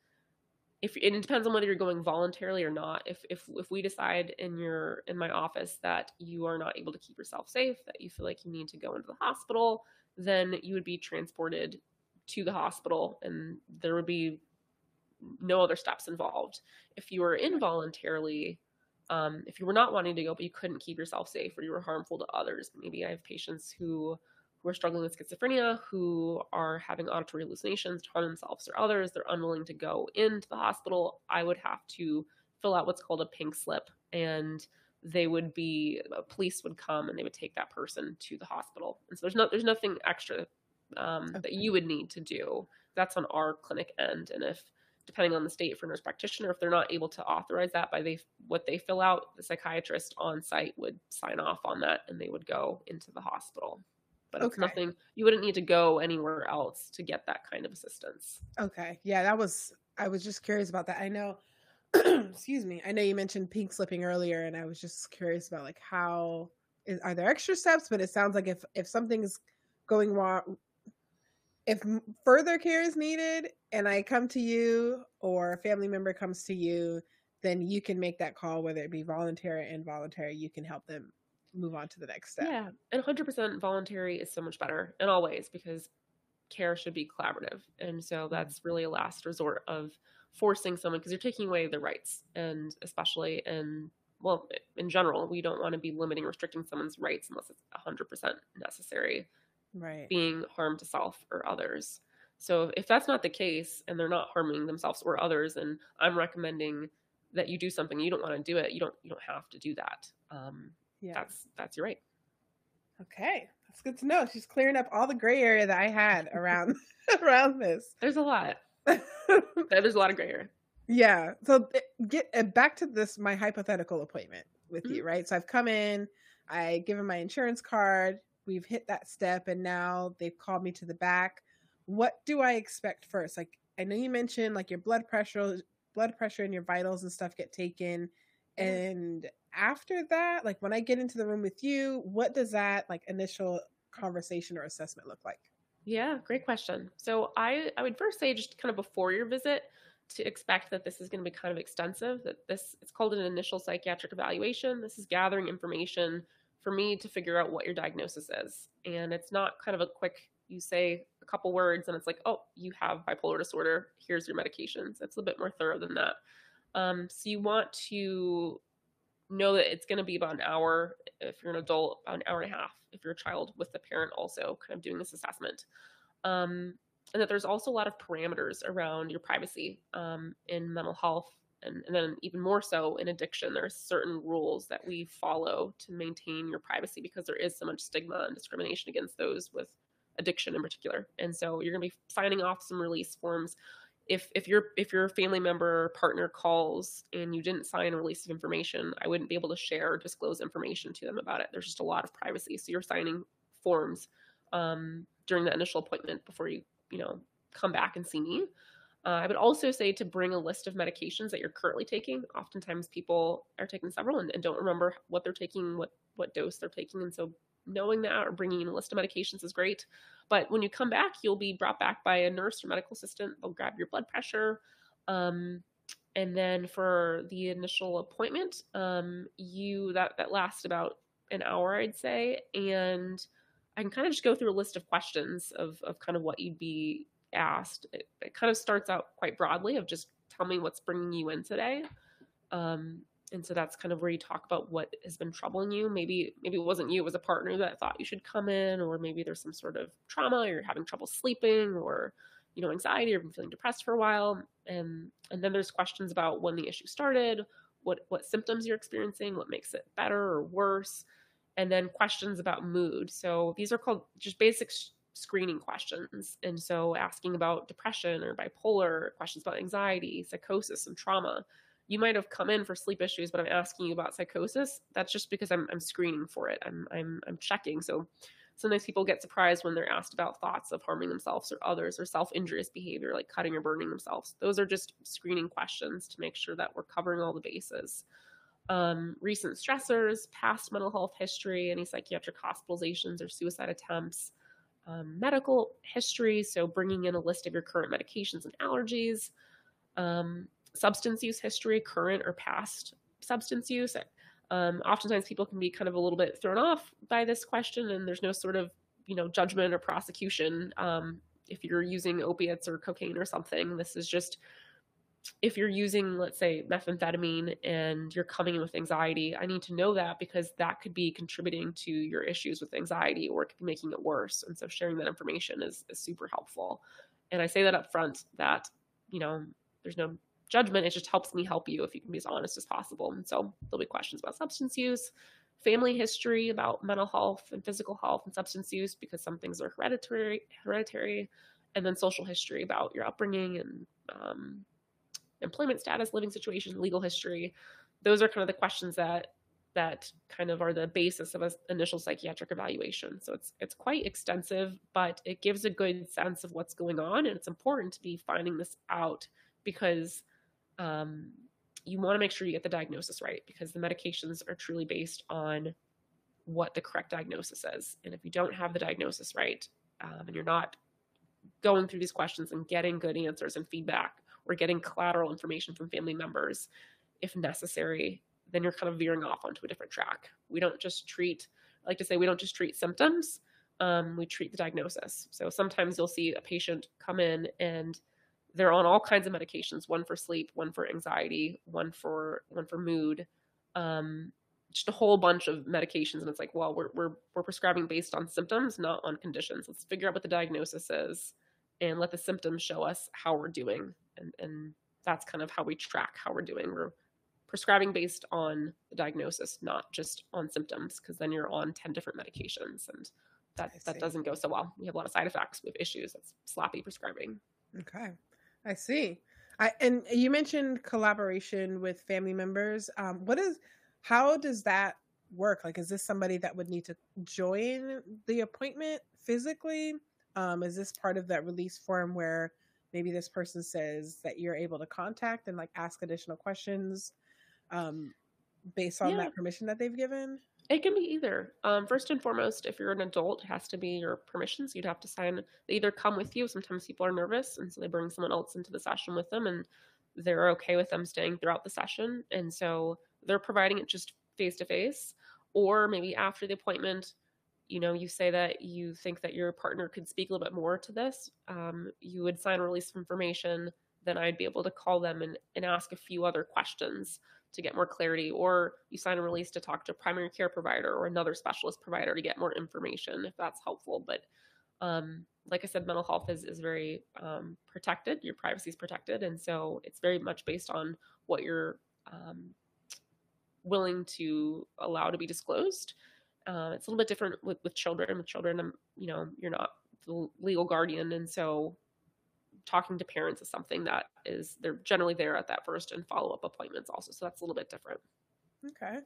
if it depends on whether you're going voluntarily or not. If if if we decide in your in my office that you are not able to keep yourself safe, that you feel like you need to go into the hospital, then you would be transported to the hospital and there would be no other steps involved. If you were involuntarily um, if you were not wanting to go but you couldn't keep yourself safe or you were harmful to others, maybe I have patients who who are struggling with schizophrenia, who are having auditory hallucinations to harm themselves or others, they're unwilling to go into the hospital, I would have to fill out what's called a pink slip and they would be police would come and they would take that person to the hospital. And so there's no there's nothing extra um, okay. that you would need to do. That's on our clinic end. And if depending on the state for nurse practitioner, if they're not able to authorize that by they what they fill out, the psychiatrist on site would sign off on that and they would go into the hospital but okay. it's nothing you wouldn't need to go anywhere else to get that kind of assistance. Okay yeah that was i was just curious about that. I know excuse me i know you mentioned pink slipping earlier and i was just curious about like how is, are there extra steps? But it sounds like if if something's going wrong if further care is needed and i come to you or a family member comes to you then you can make that call whether it be voluntary or involuntary you can help them move on to the next step. Yeah. And 100% voluntary is so much better in all ways because care should be collaborative. And so mm-hmm. that's really a last resort of forcing someone because you're taking away their rights. And especially in, well, in general, we don't want to be limiting, restricting someone's rights unless it's 100% necessary. Right. Being harm to self or others. So if that's not the case and they're not harming themselves or others, and I'm recommending that you do something you don't want to do it, you don't you don't have to do that. Um, yeah. that's that's your right. Okay, that's good to know. She's clearing up all the gray area that I had around around this. There's a lot. There's a lot of gray area. Yeah. So eh, get uh, back to this my hypothetical appointment with mm-hmm. you, right? So I've come in, I give him my insurance card, we've hit that step, and now they've called me to the back. What do I expect first? Like I know you mentioned like your blood pressure, blood pressure and your vitals and stuff get taken. Mm-hmm. And after that, like when I get into the room with you, what does that like initial conversation or assessment look like? Yeah, great question. So I I would first say just kind of before your visit to expect that this is going to be kind of extensive that this it's called an initial psychiatric evaluation. This is gathering information for me to figure out what your diagnosis is. And it's not kind of a quick you say a couple words and it's like, "Oh, you have bipolar disorder. Here's your medications." It's a bit more thorough than that. Um, so you want to know that it's going to be about an hour if you're an adult, about an hour and a half if you're a child with the parent also kind of doing this assessment. Um, and that there's also a lot of parameters around your privacy um, in mental health and, and, then even more so in addiction there are certain rules that we follow to maintain your privacy because there is so much stigma and discrimination against those with addiction in particular and so you're going to be signing off some release forms if if your if your family member or partner calls and you didn't sign a release of information, I wouldn't be able to share or disclose information to them about it. There's just a lot of privacy. So you're signing forms um, during the initial appointment before you you know come back and see me. Uh, I would also say to bring a list of medications that you're currently taking. Oftentimes, people are taking several and, and don't remember what they're taking, what what dose they're taking, and so knowing that or bringing in a list of medications is great. But when you come back, you'll be brought back by a nurse or medical assistant. They'll grab your blood pressure. Um, and then for the initial appointment, um, you that that lasts about an hour, I'd say, and I can kind of just go through a list of questions of of kind of what you'd be asked. It, it kind of starts out quite broadly of just tell me what's bringing you in today. Um, and so that's kind of where you talk about what has been troubling you. Maybe maybe it wasn't you it was a partner that thought you should come in or maybe there's some sort of trauma or you're having trouble sleeping or you know anxiety or been feeling depressed for a while. And and then there's questions about when the issue started what what symptoms you're experiencing what makes it better or worse and then questions about mood. So these are called just basic screening questions. And so asking about depression or bipolar questions about anxiety psychosis and trauma you might have come in for sleep issues, but I'm asking you about psychosis. That's just because I'm, I'm screening for it. I'm, I'm, I'm checking. So sometimes people get surprised when they're asked about thoughts of harming themselves or others or self-injurious behavior like cutting or burning themselves. Those are just screening questions to make sure that we're covering all the bases. Um, recent stressors, past mental health history, any psychiatric hospitalizations or suicide attempts, um, medical history, so bringing in a list of your current medications and allergies, um, substance use history, current or past substance use. Um, oftentimes, people can be kind of a little bit thrown off by this question, and there's no sort of you know judgment or prosecution um, if you're using opiates or cocaine or something. This is just if you're using, let's say, methamphetamine and you're coming in with anxiety, I need to know that because that could be contributing to your issues with anxiety or it could be making it worse. And so sharing that information is, is super helpful. And I say that up front that, you know, there's no judgment. It just helps me help you if you can be as honest as possible. And so there'll be questions about substance use, family history about mental health and physical health and substance use because some things are hereditary, hereditary, and then social history about your upbringing and um, employment status, living situation, legal history. Those are kind of the questions that that kind of are the basis of an initial psychiatric evaluation. So it's it's quite extensive, but it gives a good sense of what's going on, and it's important to be finding this out because um, you want to make sure you get the diagnosis right because the medications are truly based on what the correct diagnosis is. And if you don't have the diagnosis right, um, and you're not going through these questions and getting good answers and feedback, or getting collateral information from family members, if necessary, then you're kind of veering off onto a different track. We don't just treat, I like to say, we don't just treat symptoms. Um, we treat the diagnosis. So sometimes you'll see a patient come in and they're on all kinds of medications one for sleep one for anxiety one for one for mood um, just a whole bunch of medications. And it's like well we're, we're we're prescribing based on symptoms not on conditions. Let's figure out what the diagnosis is and let the symptoms show us how we're doing. And and that's kind of how we track how we're doing. We're prescribing based on the diagnosis not just on symptoms because then you're on 10 different medications and that that doesn't go so well. We have a lot of side effects. We have issues. That's sloppy prescribing. Okay I see. I and you mentioned collaboration with family members. Um, what is how does that work? Like, is this somebody that would need to join the appointment physically? Um, is this part of that release form where maybe this person says that you're able to contact and like ask additional questions um, based on yeah. that permission that they've given? It can be either. Um, first and foremost, if you're an adult, it has to be your permission. So you'd have to sign. They either come with you. Sometimes people are nervous, and so they bring someone else into the session with them, and they're okay with them staying throughout the session. And so they're providing it just face to face, or maybe after the appointment. You know, you say that you think that your partner could speak a little bit more to this. Um, you would sign a release of information. Then I'd be able to call them and, and ask a few other questions to get more clarity, or you sign a release to talk to a primary care provider or another specialist provider to get more information if that's helpful. But um, like I said, mental health is, is very um, protected. Your privacy is protected. And so it's very much based on what you're um, willing to allow to be disclosed. Uh, it's a little bit different with, with children. With children, um, you know, you're not the legal guardian. And so talking to parents is something that is they're generally there at that first and follow up appointments also. So that's a little bit different. Okay.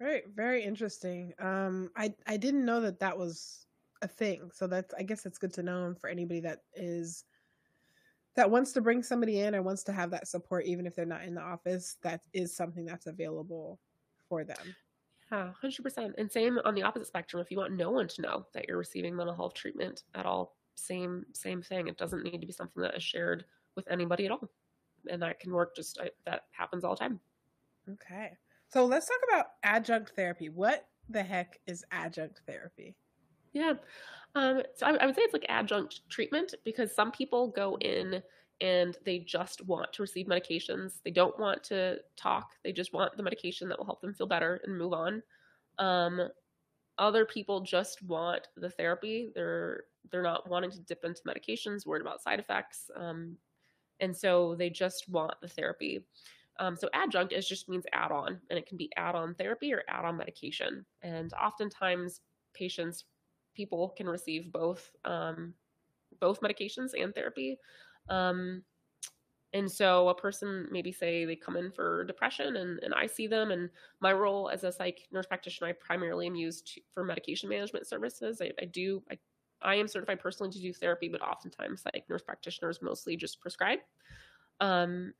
Right. very interesting. Um I I didn't know that that was a thing. So that's I guess it's good to know for anybody that is that wants to bring somebody in or wants to have that support even if they're not in the office that is something that's available for them. Yeah, 100%. And same on the opposite spectrum if you want no one to know that you're receiving mental health treatment at all same same thing. It doesn't need to be something that is shared with anybody at all, and that can work. Just I, that happens all the time. Okay, so let's talk about adjunct therapy. What the heck is adjunct therapy? Yeah, um, so I, I would say it's like adjunct treatment because some people go in and they just want to receive medications. They don't want to talk. They just want the medication that will help them feel better and move on. Um, other people just want the therapy. They're they're not wanting to dip into medications, worried about side effects, um, and so they just want the therapy. Um, so adjunct is just means add on, and it can be add on therapy or add on medication. And oftentimes, patients, people can receive both um, both medications and therapy. Um, and so a person maybe say they come in for depression and, and I see them and my role as a psych nurse practitioner, I primarily am used to, for medication management services. I, I do, I, I am certified personally to do therapy, but oftentimes like nurse practitioners mostly just prescribe. Um,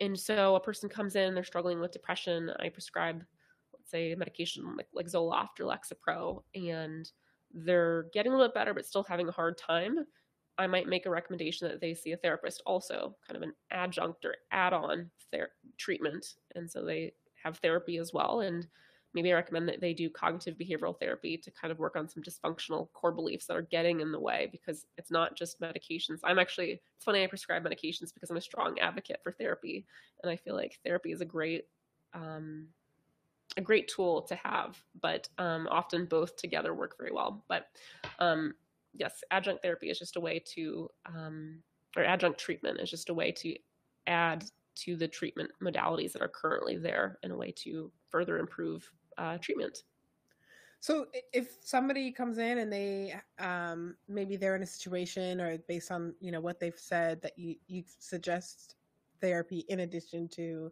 and so a person comes in, they're struggling with depression. I prescribe, let's say medication like, like Zoloft or Lexapro, and they're getting a little bit better, but still having a hard time I might make a recommendation that they see a therapist also, kind of an adjunct or add-on ther- treatment, and so they have therapy as well. And maybe I recommend that they do cognitive behavioral therapy to kind of work on some dysfunctional core beliefs that are getting in the way because it's not just medications. I'm actually, it's funny I prescribe medications because I'm a strong advocate for therapy. And I feel like therapy is a great, um, a great tool to have, but um, often both together work very well. But um, yes, adjunct therapy is just a way to, um, or adjunct treatment is just a way to add to the treatment modalities that are currently there in a way to further improve uh, treatment. So if somebody comes in and they um, maybe they're in a situation or based on you know what they've said that you you suggest therapy in addition to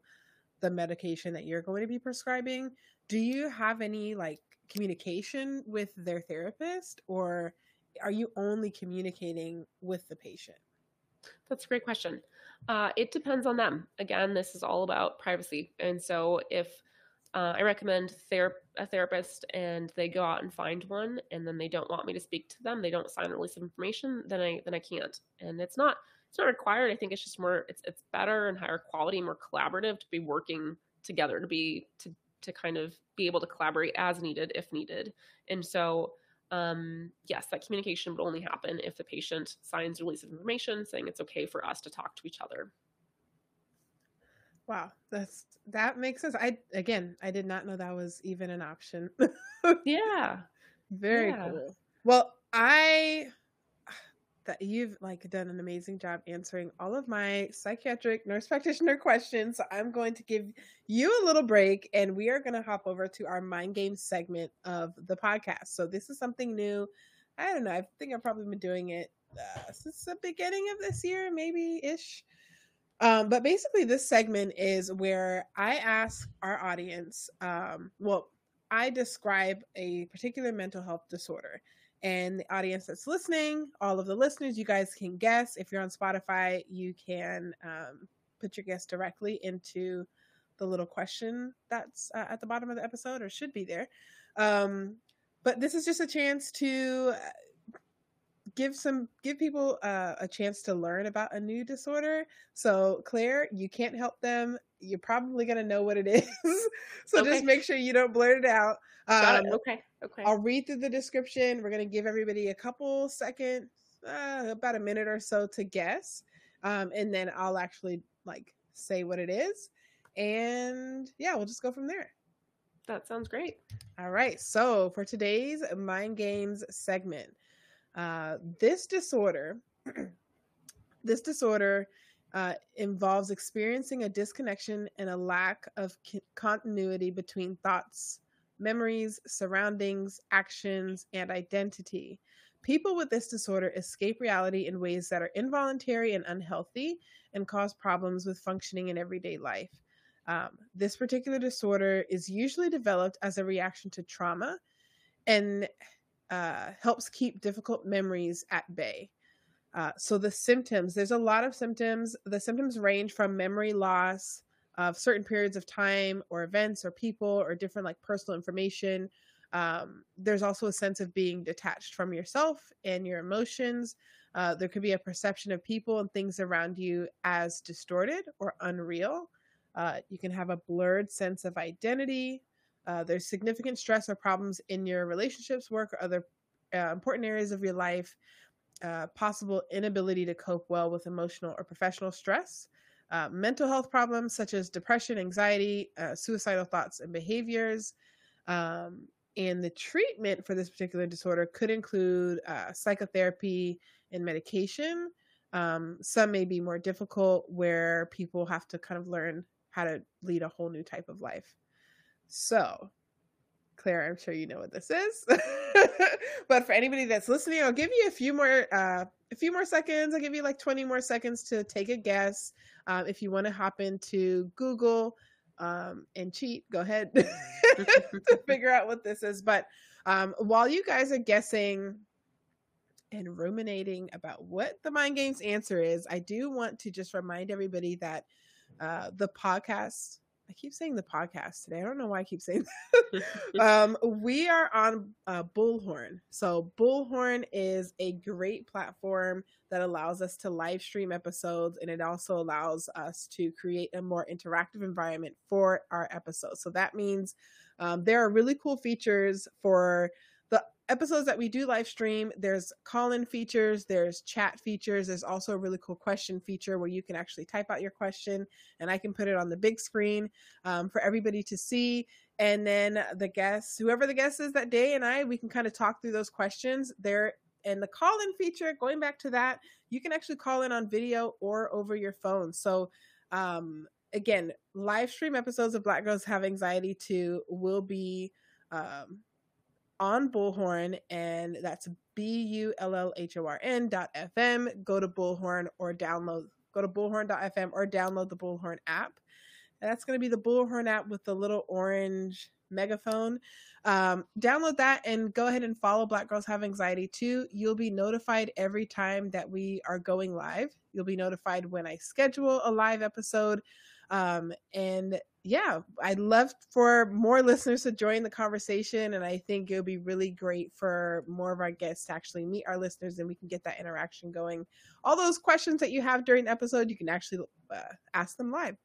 the medication that you're going to be prescribing, do you have any like communication with their therapist or are you only communicating with the patient? That's a great question. Uh, it depends on them. Again, this is all about privacy. And so if uh, I recommend ther- a therapist and they go out and find one and then they don't want me to speak to them, they don't sign a release of information, then I then I can't. And it's not it's not required. I think it's just more it's it's better and higher quality, more collaborative to be working together, to be to to kind of be able to collaborate as needed if needed. And so um, yes, that communication would only happen if the patient signs a release of information saying it's okay for us to talk to each other. Wow, that's that makes sense. I again, I did not know that was even an option. yeah. Very yeah. cool. Well, I that you've like done an amazing job answering all of my psychiatric nurse practitioner questions. So I'm going to give you a little break and we are going to hop over to our mind game segment of the podcast. So this is something new. I don't know. I think I've probably been doing it uh, since the beginning of this year, maybe ish. Um, but basically, this segment is where I ask our audience, um, well, I describe a particular mental health disorder. And the audience that's listening, all of the listeners, you guys can guess. If you're on Spotify, you can um, put your guess directly into the little question that's uh, at the bottom of the episode or should be there. Um, but this is just a chance to give some give people uh, a chance to learn about a new disorder. So Claire, you can't help them. You're probably gonna know what it is. so okay. just make sure you don't blurt it out. Um, it. Okay. Okay. I'll read through the description. We're gonna give everybody a couple seconds, uh, about a minute or so to guess, um, and then I'll actually like say what it is, and yeah, we'll just go from there. That sounds great. All right. So for today's mind games segment, uh, this disorder, this disorder uh, involves experiencing a disconnection and a lack of c- continuity between thoughts, memories, surroundings, actions, and identity. People with this disorder escape reality in ways that are involuntary and unhealthy and cause problems with functioning in everyday life. Um, this particular disorder is usually developed as a reaction to trauma and uh, helps keep difficult memories at bay. Uh, so the symptoms, there's a lot of symptoms. The symptoms range from memory loss of certain periods of time or events or people or different like personal information. Um, there's also a sense of being detached from yourself and your emotions. Uh, there could be a perception of people and things around you as distorted or unreal. Uh, you can have a blurred sense of identity, uh, there's significant stress or problems in your relationships, work, or other uh, important areas of your life. Uh, possible inability to cope well with emotional or professional stress. Uh, mental health problems such as depression, anxiety, uh, suicidal thoughts, and behaviors. Um, and the treatment for this particular disorder could include uh, psychotherapy and medication. Um, some may be more difficult, where people have to kind of learn how to lead a whole new type of life. So, Claire, I'm sure you know what this is. but for anybody that's listening, I'll give you a few more uh, a few more seconds. I'll give you like 20 more seconds to take a guess. Um, if you want to hop into Google um, and cheat, go ahead to figure out what this is. But um, while you guys are guessing and ruminating about what the mind games answer is, I do want to just remind everybody that uh, the podcast I keep saying the podcast today. I don't know why I keep saying that. um, we are on uh, Bullhorn. So, Bullhorn is a great platform that allows us to live stream episodes and it also allows us to create a more interactive environment for our episodes. So, that means um, there are really cool features for episodes that we do live stream, there's call in features, there's chat features, there's also a really cool question feature where you can actually type out your question and I can put it on the big screen um, for everybody to see. And then the guests, whoever the guest is that day, and I, we can kind of talk through those questions. There and the call in feature, going back to that, you can actually call in on video or over your phone. So, um, again, live stream episodes of Black Girls Have Anxiety 2 will be um, on Bullhorn, and that's B U L L H O R N dot FM. Go to Bullhorn or download, go to bullhorn.fm or download the Bullhorn app. And that's going to be the Bullhorn app with the little orange megaphone. Um, download that and go ahead and follow Black Girls Have Anxiety too. You'll be notified every time that we are going live. You'll be notified when I schedule a live episode. Um, and yeah, I'd love for more listeners to join the conversation. And I think it would be really great for more of our guests to actually meet our listeners and we can get that interaction going. All those questions that you have during the episode, you can actually uh, ask them live.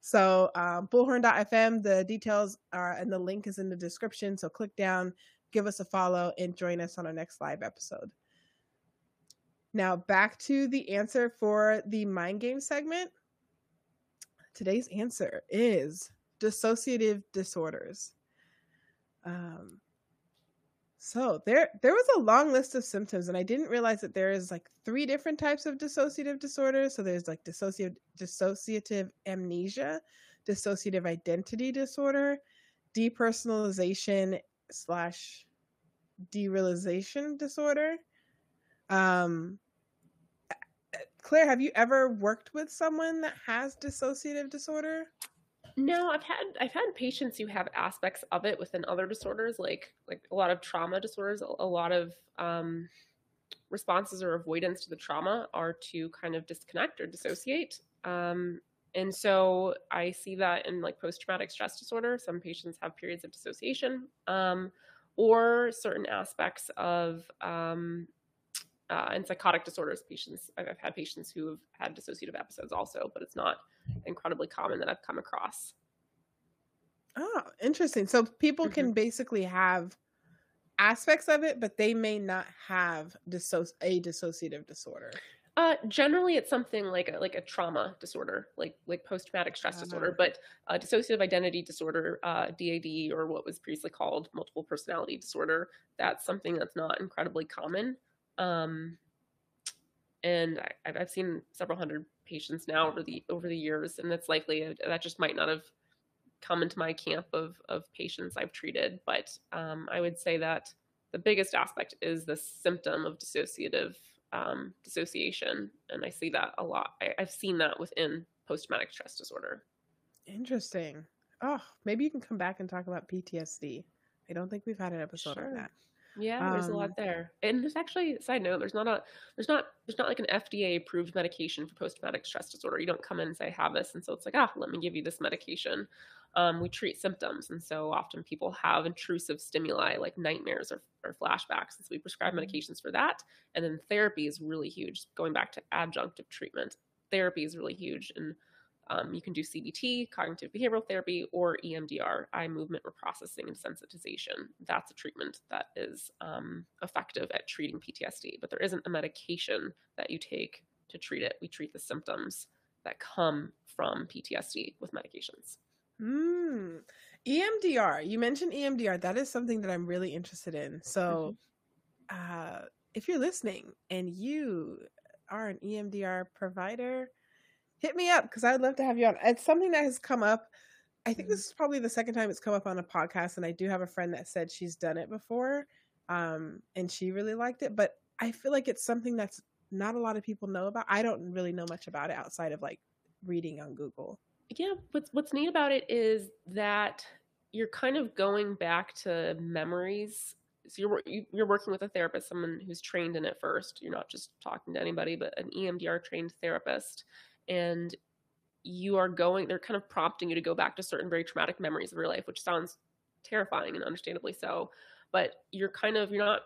So, um, bullhorn.fm, the details are and the link is in the description. So, click down, give us a follow, and join us on our next live episode. Now, back to the answer for the mind game segment today's answer is dissociative disorders. Um, so there there was a long list of symptoms, and I didn't realize that there is like three different types of dissociative disorders. So there's like dissociative dissociative amnesia, dissociative identity disorder, depersonalization slash derealization disorder. Um, Claire, have you ever worked with someone that has dissociative disorder? No, I've had I've had patients who have aspects of it within other disorders, like like a lot of trauma disorders. A, lot of um, responses or avoidance to the trauma are to kind of disconnect or dissociate. Um, and so I see that in like post traumatic stress disorder. Some patients have periods of dissociation, um, or certain aspects of um, uh, and psychotic disorders patients. I've, I've had patients who have had dissociative episodes also, but it's not incredibly common that I've come across. Oh, interesting. So people mm-hmm. can basically have aspects of it, but they may not have disso- a dissociative disorder. Uh, generally, it's something like a, like a trauma disorder, like like post traumatic stress uh-huh. disorder. But uh, dissociative identity disorder, uh, DID, or what was previously called multiple personality disorder, that's something that's not incredibly common. Um, and I, have seen several hundred patients now over the over the years, and that's likely that just might not have come into my camp of of patients I've treated. But um, I would say that the biggest aspect is the symptom of dissociative um, dissociation, and I see that a lot. I, I've seen that within post traumatic stress disorder. Interesting. Oh, maybe you can come back and talk about PTSD. I don't think we've had an episode sure. on that. Yeah, there's a lot um there. And there's actually side note, there's not a there's not there's not like an FDA approved medication for post traumatic stress disorder. You don't come in and say I have this and so it's like, ah, let me give you this medication. Um, we treat symptoms and so often people have intrusive stimuli like nightmares or, or flashbacks. And so we prescribe mm-hmm. medications for that. And then therapy is really huge. Going back to adjunctive treatment, therapy is really huge. And um, you can do CBT, cognitive behavioral therapy, or EMDR, eye movement reprocessing and sensitization. That's a treatment that is um, effective at treating PTSD, but there isn't a medication that you take to treat it. We treat the symptoms that come from PTSD with medications. Mm. EMDR, you mentioned EMDR. That is something that I'm really interested in. So, mm-hmm. uh, if you're listening and you are an EMDR provider, hit me up because I'd love to have you on. It's something that has come up. I think this mm-hmm. is probably the second time it's come up on a podcast, and I do have a friend that said she's done it before, um, and she really liked it. But I feel like it's something that's not a lot of people know about. I don't really know much about it outside of like reading on Google. Yeah, what's what's neat about it is that you're kind of going back to memories. So you're you're working with a therapist, someone who's trained in it first. You're not just talking to anybody, but an EMDR trained therapist and you are going they're kind of prompting you to go back to certain very traumatic memories of your life which sounds terrifying and understandably so but you're kind of you're not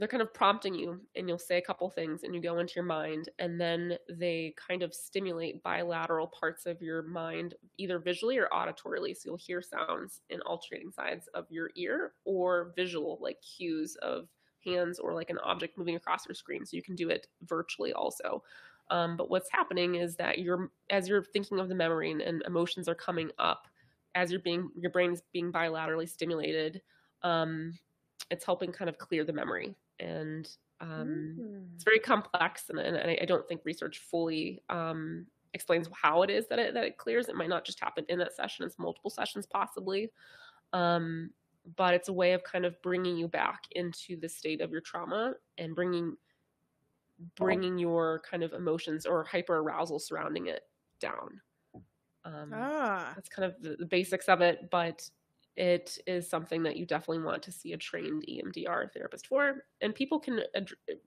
they're kind of prompting you and you'll say a couple things and you go into your mind and then they kind of stimulate bilateral parts of your mind either visually or auditorily. So you'll hear sounds in alternating sides of your ear or visual like cues of hands or like an object moving across your screen. So you can do it virtually also um, but what's happening is that you're as you're thinking of the memory and, and emotions are coming up as you're being your brain is being bilaterally stimulated um, it's helping kind of clear the memory. And um, mm. it's very complex and, and, I don't think research fully um, explains how it is that it, that it clears. It might not just happen in that session it's multiple sessions possibly. Um, but it's a way of kind of bringing you back into the state of your trauma and bringing bringing your kind of emotions or hyper arousal surrounding it down um, ah. that's kind of the, the basics of it but it is something that you definitely want to see a trained EMDR therapist for. And people can, uh,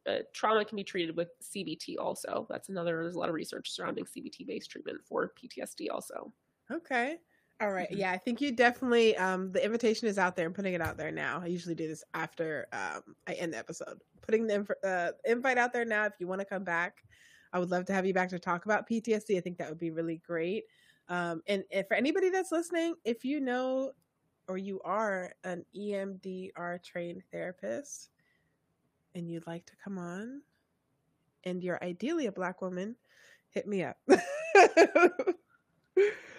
uh, trauma can be treated with CBT also. That's another, there's a lot of research surrounding CBT based treatment for PTSD also. Okay. All right. mm-hmm. Yeah, I think you definitely, um, the invitation is out there and putting it out there now. I usually do this after um, I end the episode. Putting the inv- uh, invite out there now if you want to come back. I would love to have you back to talk about PTSD. I think that would be really great. Um, and, and for anybody that's listening, if you know or you are an EMDR trained therapist and you'd like to come on and you're ideally a black woman, hit me up.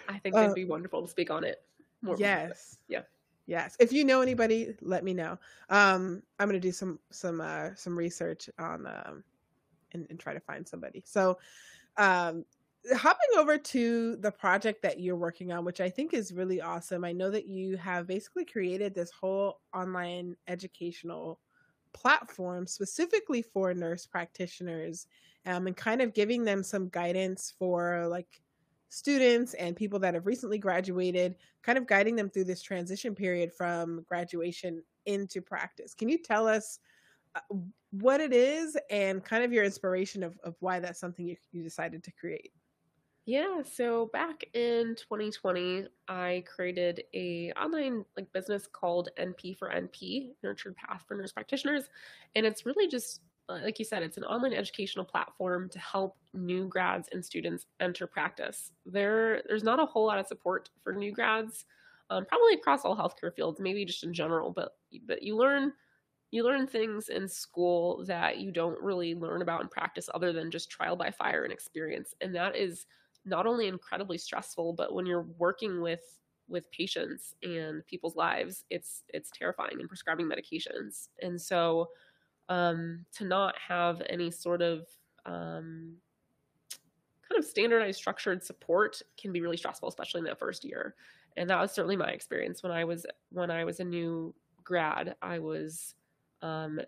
I think it'd uh, be wonderful to speak on it. More yes. Yeah. Yes. If you know anybody, let me know. Um, I'm gonna do some some uh some research on um and, and try to find somebody. So um hopping over to the project that you're working on, which I think is really awesome. I know that you have basically created this whole online educational platform specifically for nurse practitioners um, and kind of giving them some guidance for like students and people that have recently graduated, kind of guiding them through this transition period from graduation into practice. Can you tell us uh, what it is and kind of your inspiration of, of why that's something you, you decided to create? Yeah, so back in 2020, I created a online like business called NP for NP, Nurtured Path for Nurse Practitioners, and it's really just like you said, it's an online educational platform to help new grads and students enter practice. There, there's not a whole lot of support for new grads, um, probably across all healthcare fields, maybe just in general. But but you learn you learn things in school that you don't really learn about in practice, other than just trial by fire and experience, and that is not only incredibly stressful, but when you're working with with patients and people's lives, it's it's terrifying and prescribing medications. And so um, to not have any sort of um, kind of standardized structured support can be really stressful, especially in that first year. And that was certainly my experience when I was when I was a new grad. I was um,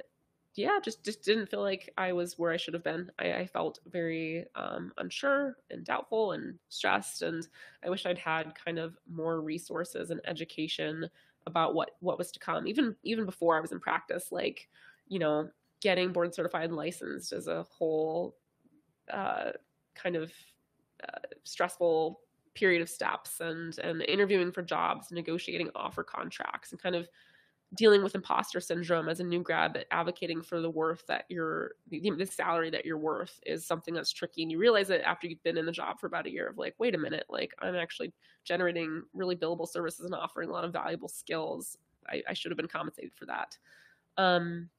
yeah, just just didn't feel like I was where I should have been. I, I felt very um, unsure and doubtful and stressed, and I wish I'd had kind of more resources and education about what what was to come. Even even before I was in practice, like you know, getting board certified and licensed is a whole uh, kind of uh, stressful period of steps, and and interviewing for jobs, negotiating offer contracts, and kind of dealing with imposter syndrome as a new grad advocating for the worth that you're the, the, salary that you're worth is something that's tricky. And you realize it after you've been in the job for about a year of like wait a minute like i'm actually generating really billable services and offering a lot of valuable skills. I, I should have been compensated for that. Um,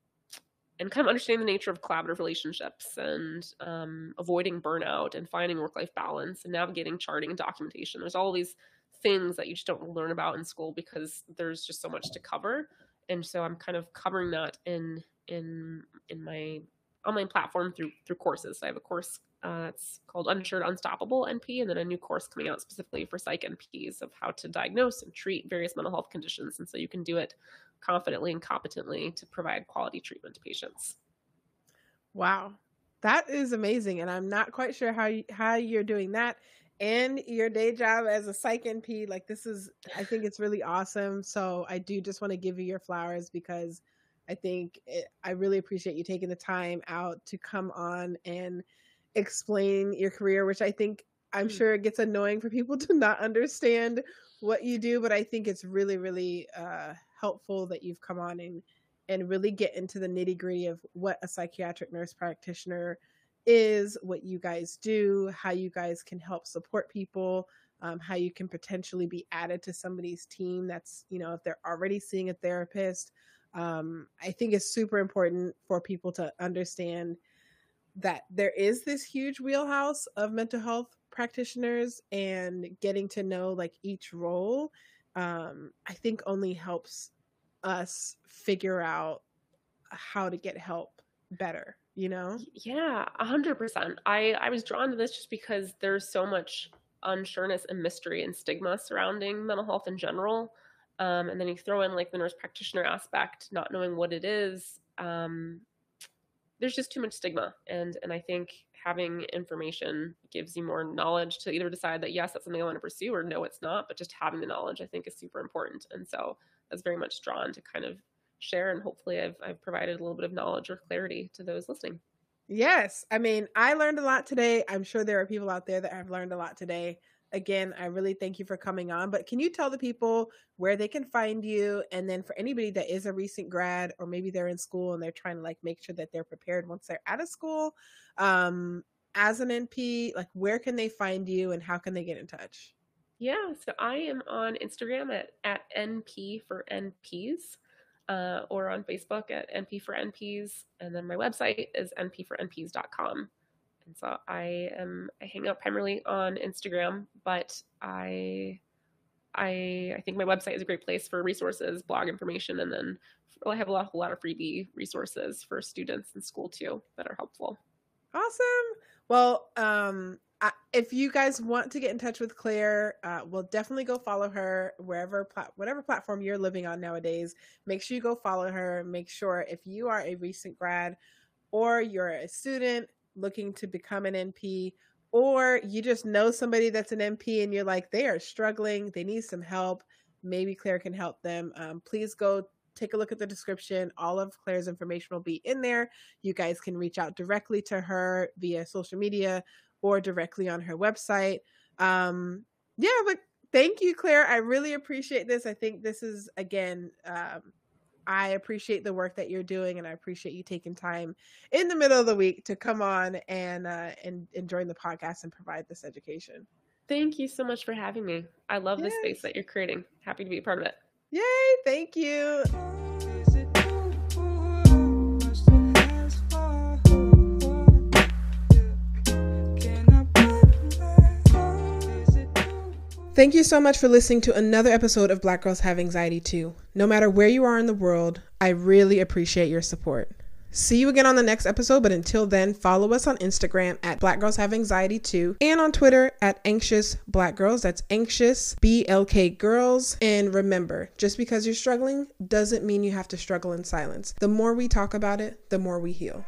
and kind of understanding the nature of collaborative relationships and um, avoiding burnout and finding work-life balance and navigating charting and documentation. There's all these things that you just don't learn about in school because there's just so much to cover. And so i'm kind of covering that in in in my online platform through through courses. So i have a course uh, that's called uninsured unstoppable np and then a new course coming out specifically for psych nps of how to diagnose and treat various mental health conditions. And so you can do it confidently and competently to provide quality treatment to patients wow that is amazing and i'm not quite sure how you, how you're doing that and your day job as a psych NP. Like this is, I think it's really awesome. So I do just want to give you your flowers because I think it, I really appreciate you taking the time out to come on and explain your career, which I think I'm mm. sure it gets annoying for people to not understand what you do, but I think it's really, really uh, helpful that you've come on and and really get into the nitty gritty of what a psychiatric nurse practitioner is, what you guys do, how you guys can help support people, um, how you can potentially be added to somebody's team that's, you know, if they're already seeing a therapist. Um, I think it's super important for people to understand that there is this huge wheelhouse of mental health practitioners and getting to know like each role um, i think only helps us figure out how to get help better you know? Yeah 100% i i was drawn to this just because there's so much unsureness and mystery and stigma surrounding mental health in general. Um, and then you throw in like the nurse practitioner aspect not knowing what it is um, there's just too much stigma and and i think having information gives you more knowledge to either decide that yes that's something i want to pursue or no it's not but just having the knowledge i think is super important and so that's very much drawn to kind of share and hopefully i've, I've provided a little bit of knowledge or clarity to those listening. Yes i mean i learned a lot today. I'm sure there are people out there that have learned a lot today again, I really thank you for coming on. But can you tell the people where they can find you? And then for anybody that is a recent grad or maybe they're in school and they're trying to like make sure that they're prepared once they're out of school, um, as an NP, like where can they find you and how can they get in touch? Yeah, so I am on Instagram at, at NP for NPs. Uh, or on Facebook at NP for NPs. And then my website is npfornps.com. So I am I hang out primarily on Instagram, but I I I think my website is a great place for resources, blog information, and then I have a lot, a lot of freebie resources for students in school too that are helpful. Awesome. Well, um, I, if you guys want to get in touch with Claire, uh, we'll definitely go follow her wherever, plat- whatever platform you're living on nowadays. Make sure you go follow her. Make sure if you are a recent grad or you're a student, looking to become an NP, or you just know somebody that's an NP and you're like, they are struggling, they need some help. Maybe Claire can help them. Um, please go take a look at the description. All of Claire's information will be in there. You guys can reach out directly to her via social media or directly on her website. Um, yeah, but thank you, Claire. I really appreciate this. I think this is, again, um, I appreciate the work that you're doing, and I appreciate you taking time in the middle of the week to come on and uh, and, and join the podcast and provide this education. Thank you so much for having me. I love yes. the space that you're creating. Happy to be a part of it. Yay! Thank you. Thank you so much for listening to another episode of Black Girls Have Anxiety Too. No matter where you are in the world, I really appreciate your support. See you again on the next episode, but until then, follow us on Instagram at Black Girls Have Anxiety Too and on Twitter at Anxious Black Girls. That's Anxious BLK Girls. And remember, just because you're struggling doesn't mean you have to struggle in silence. The more we talk about it, the more we heal.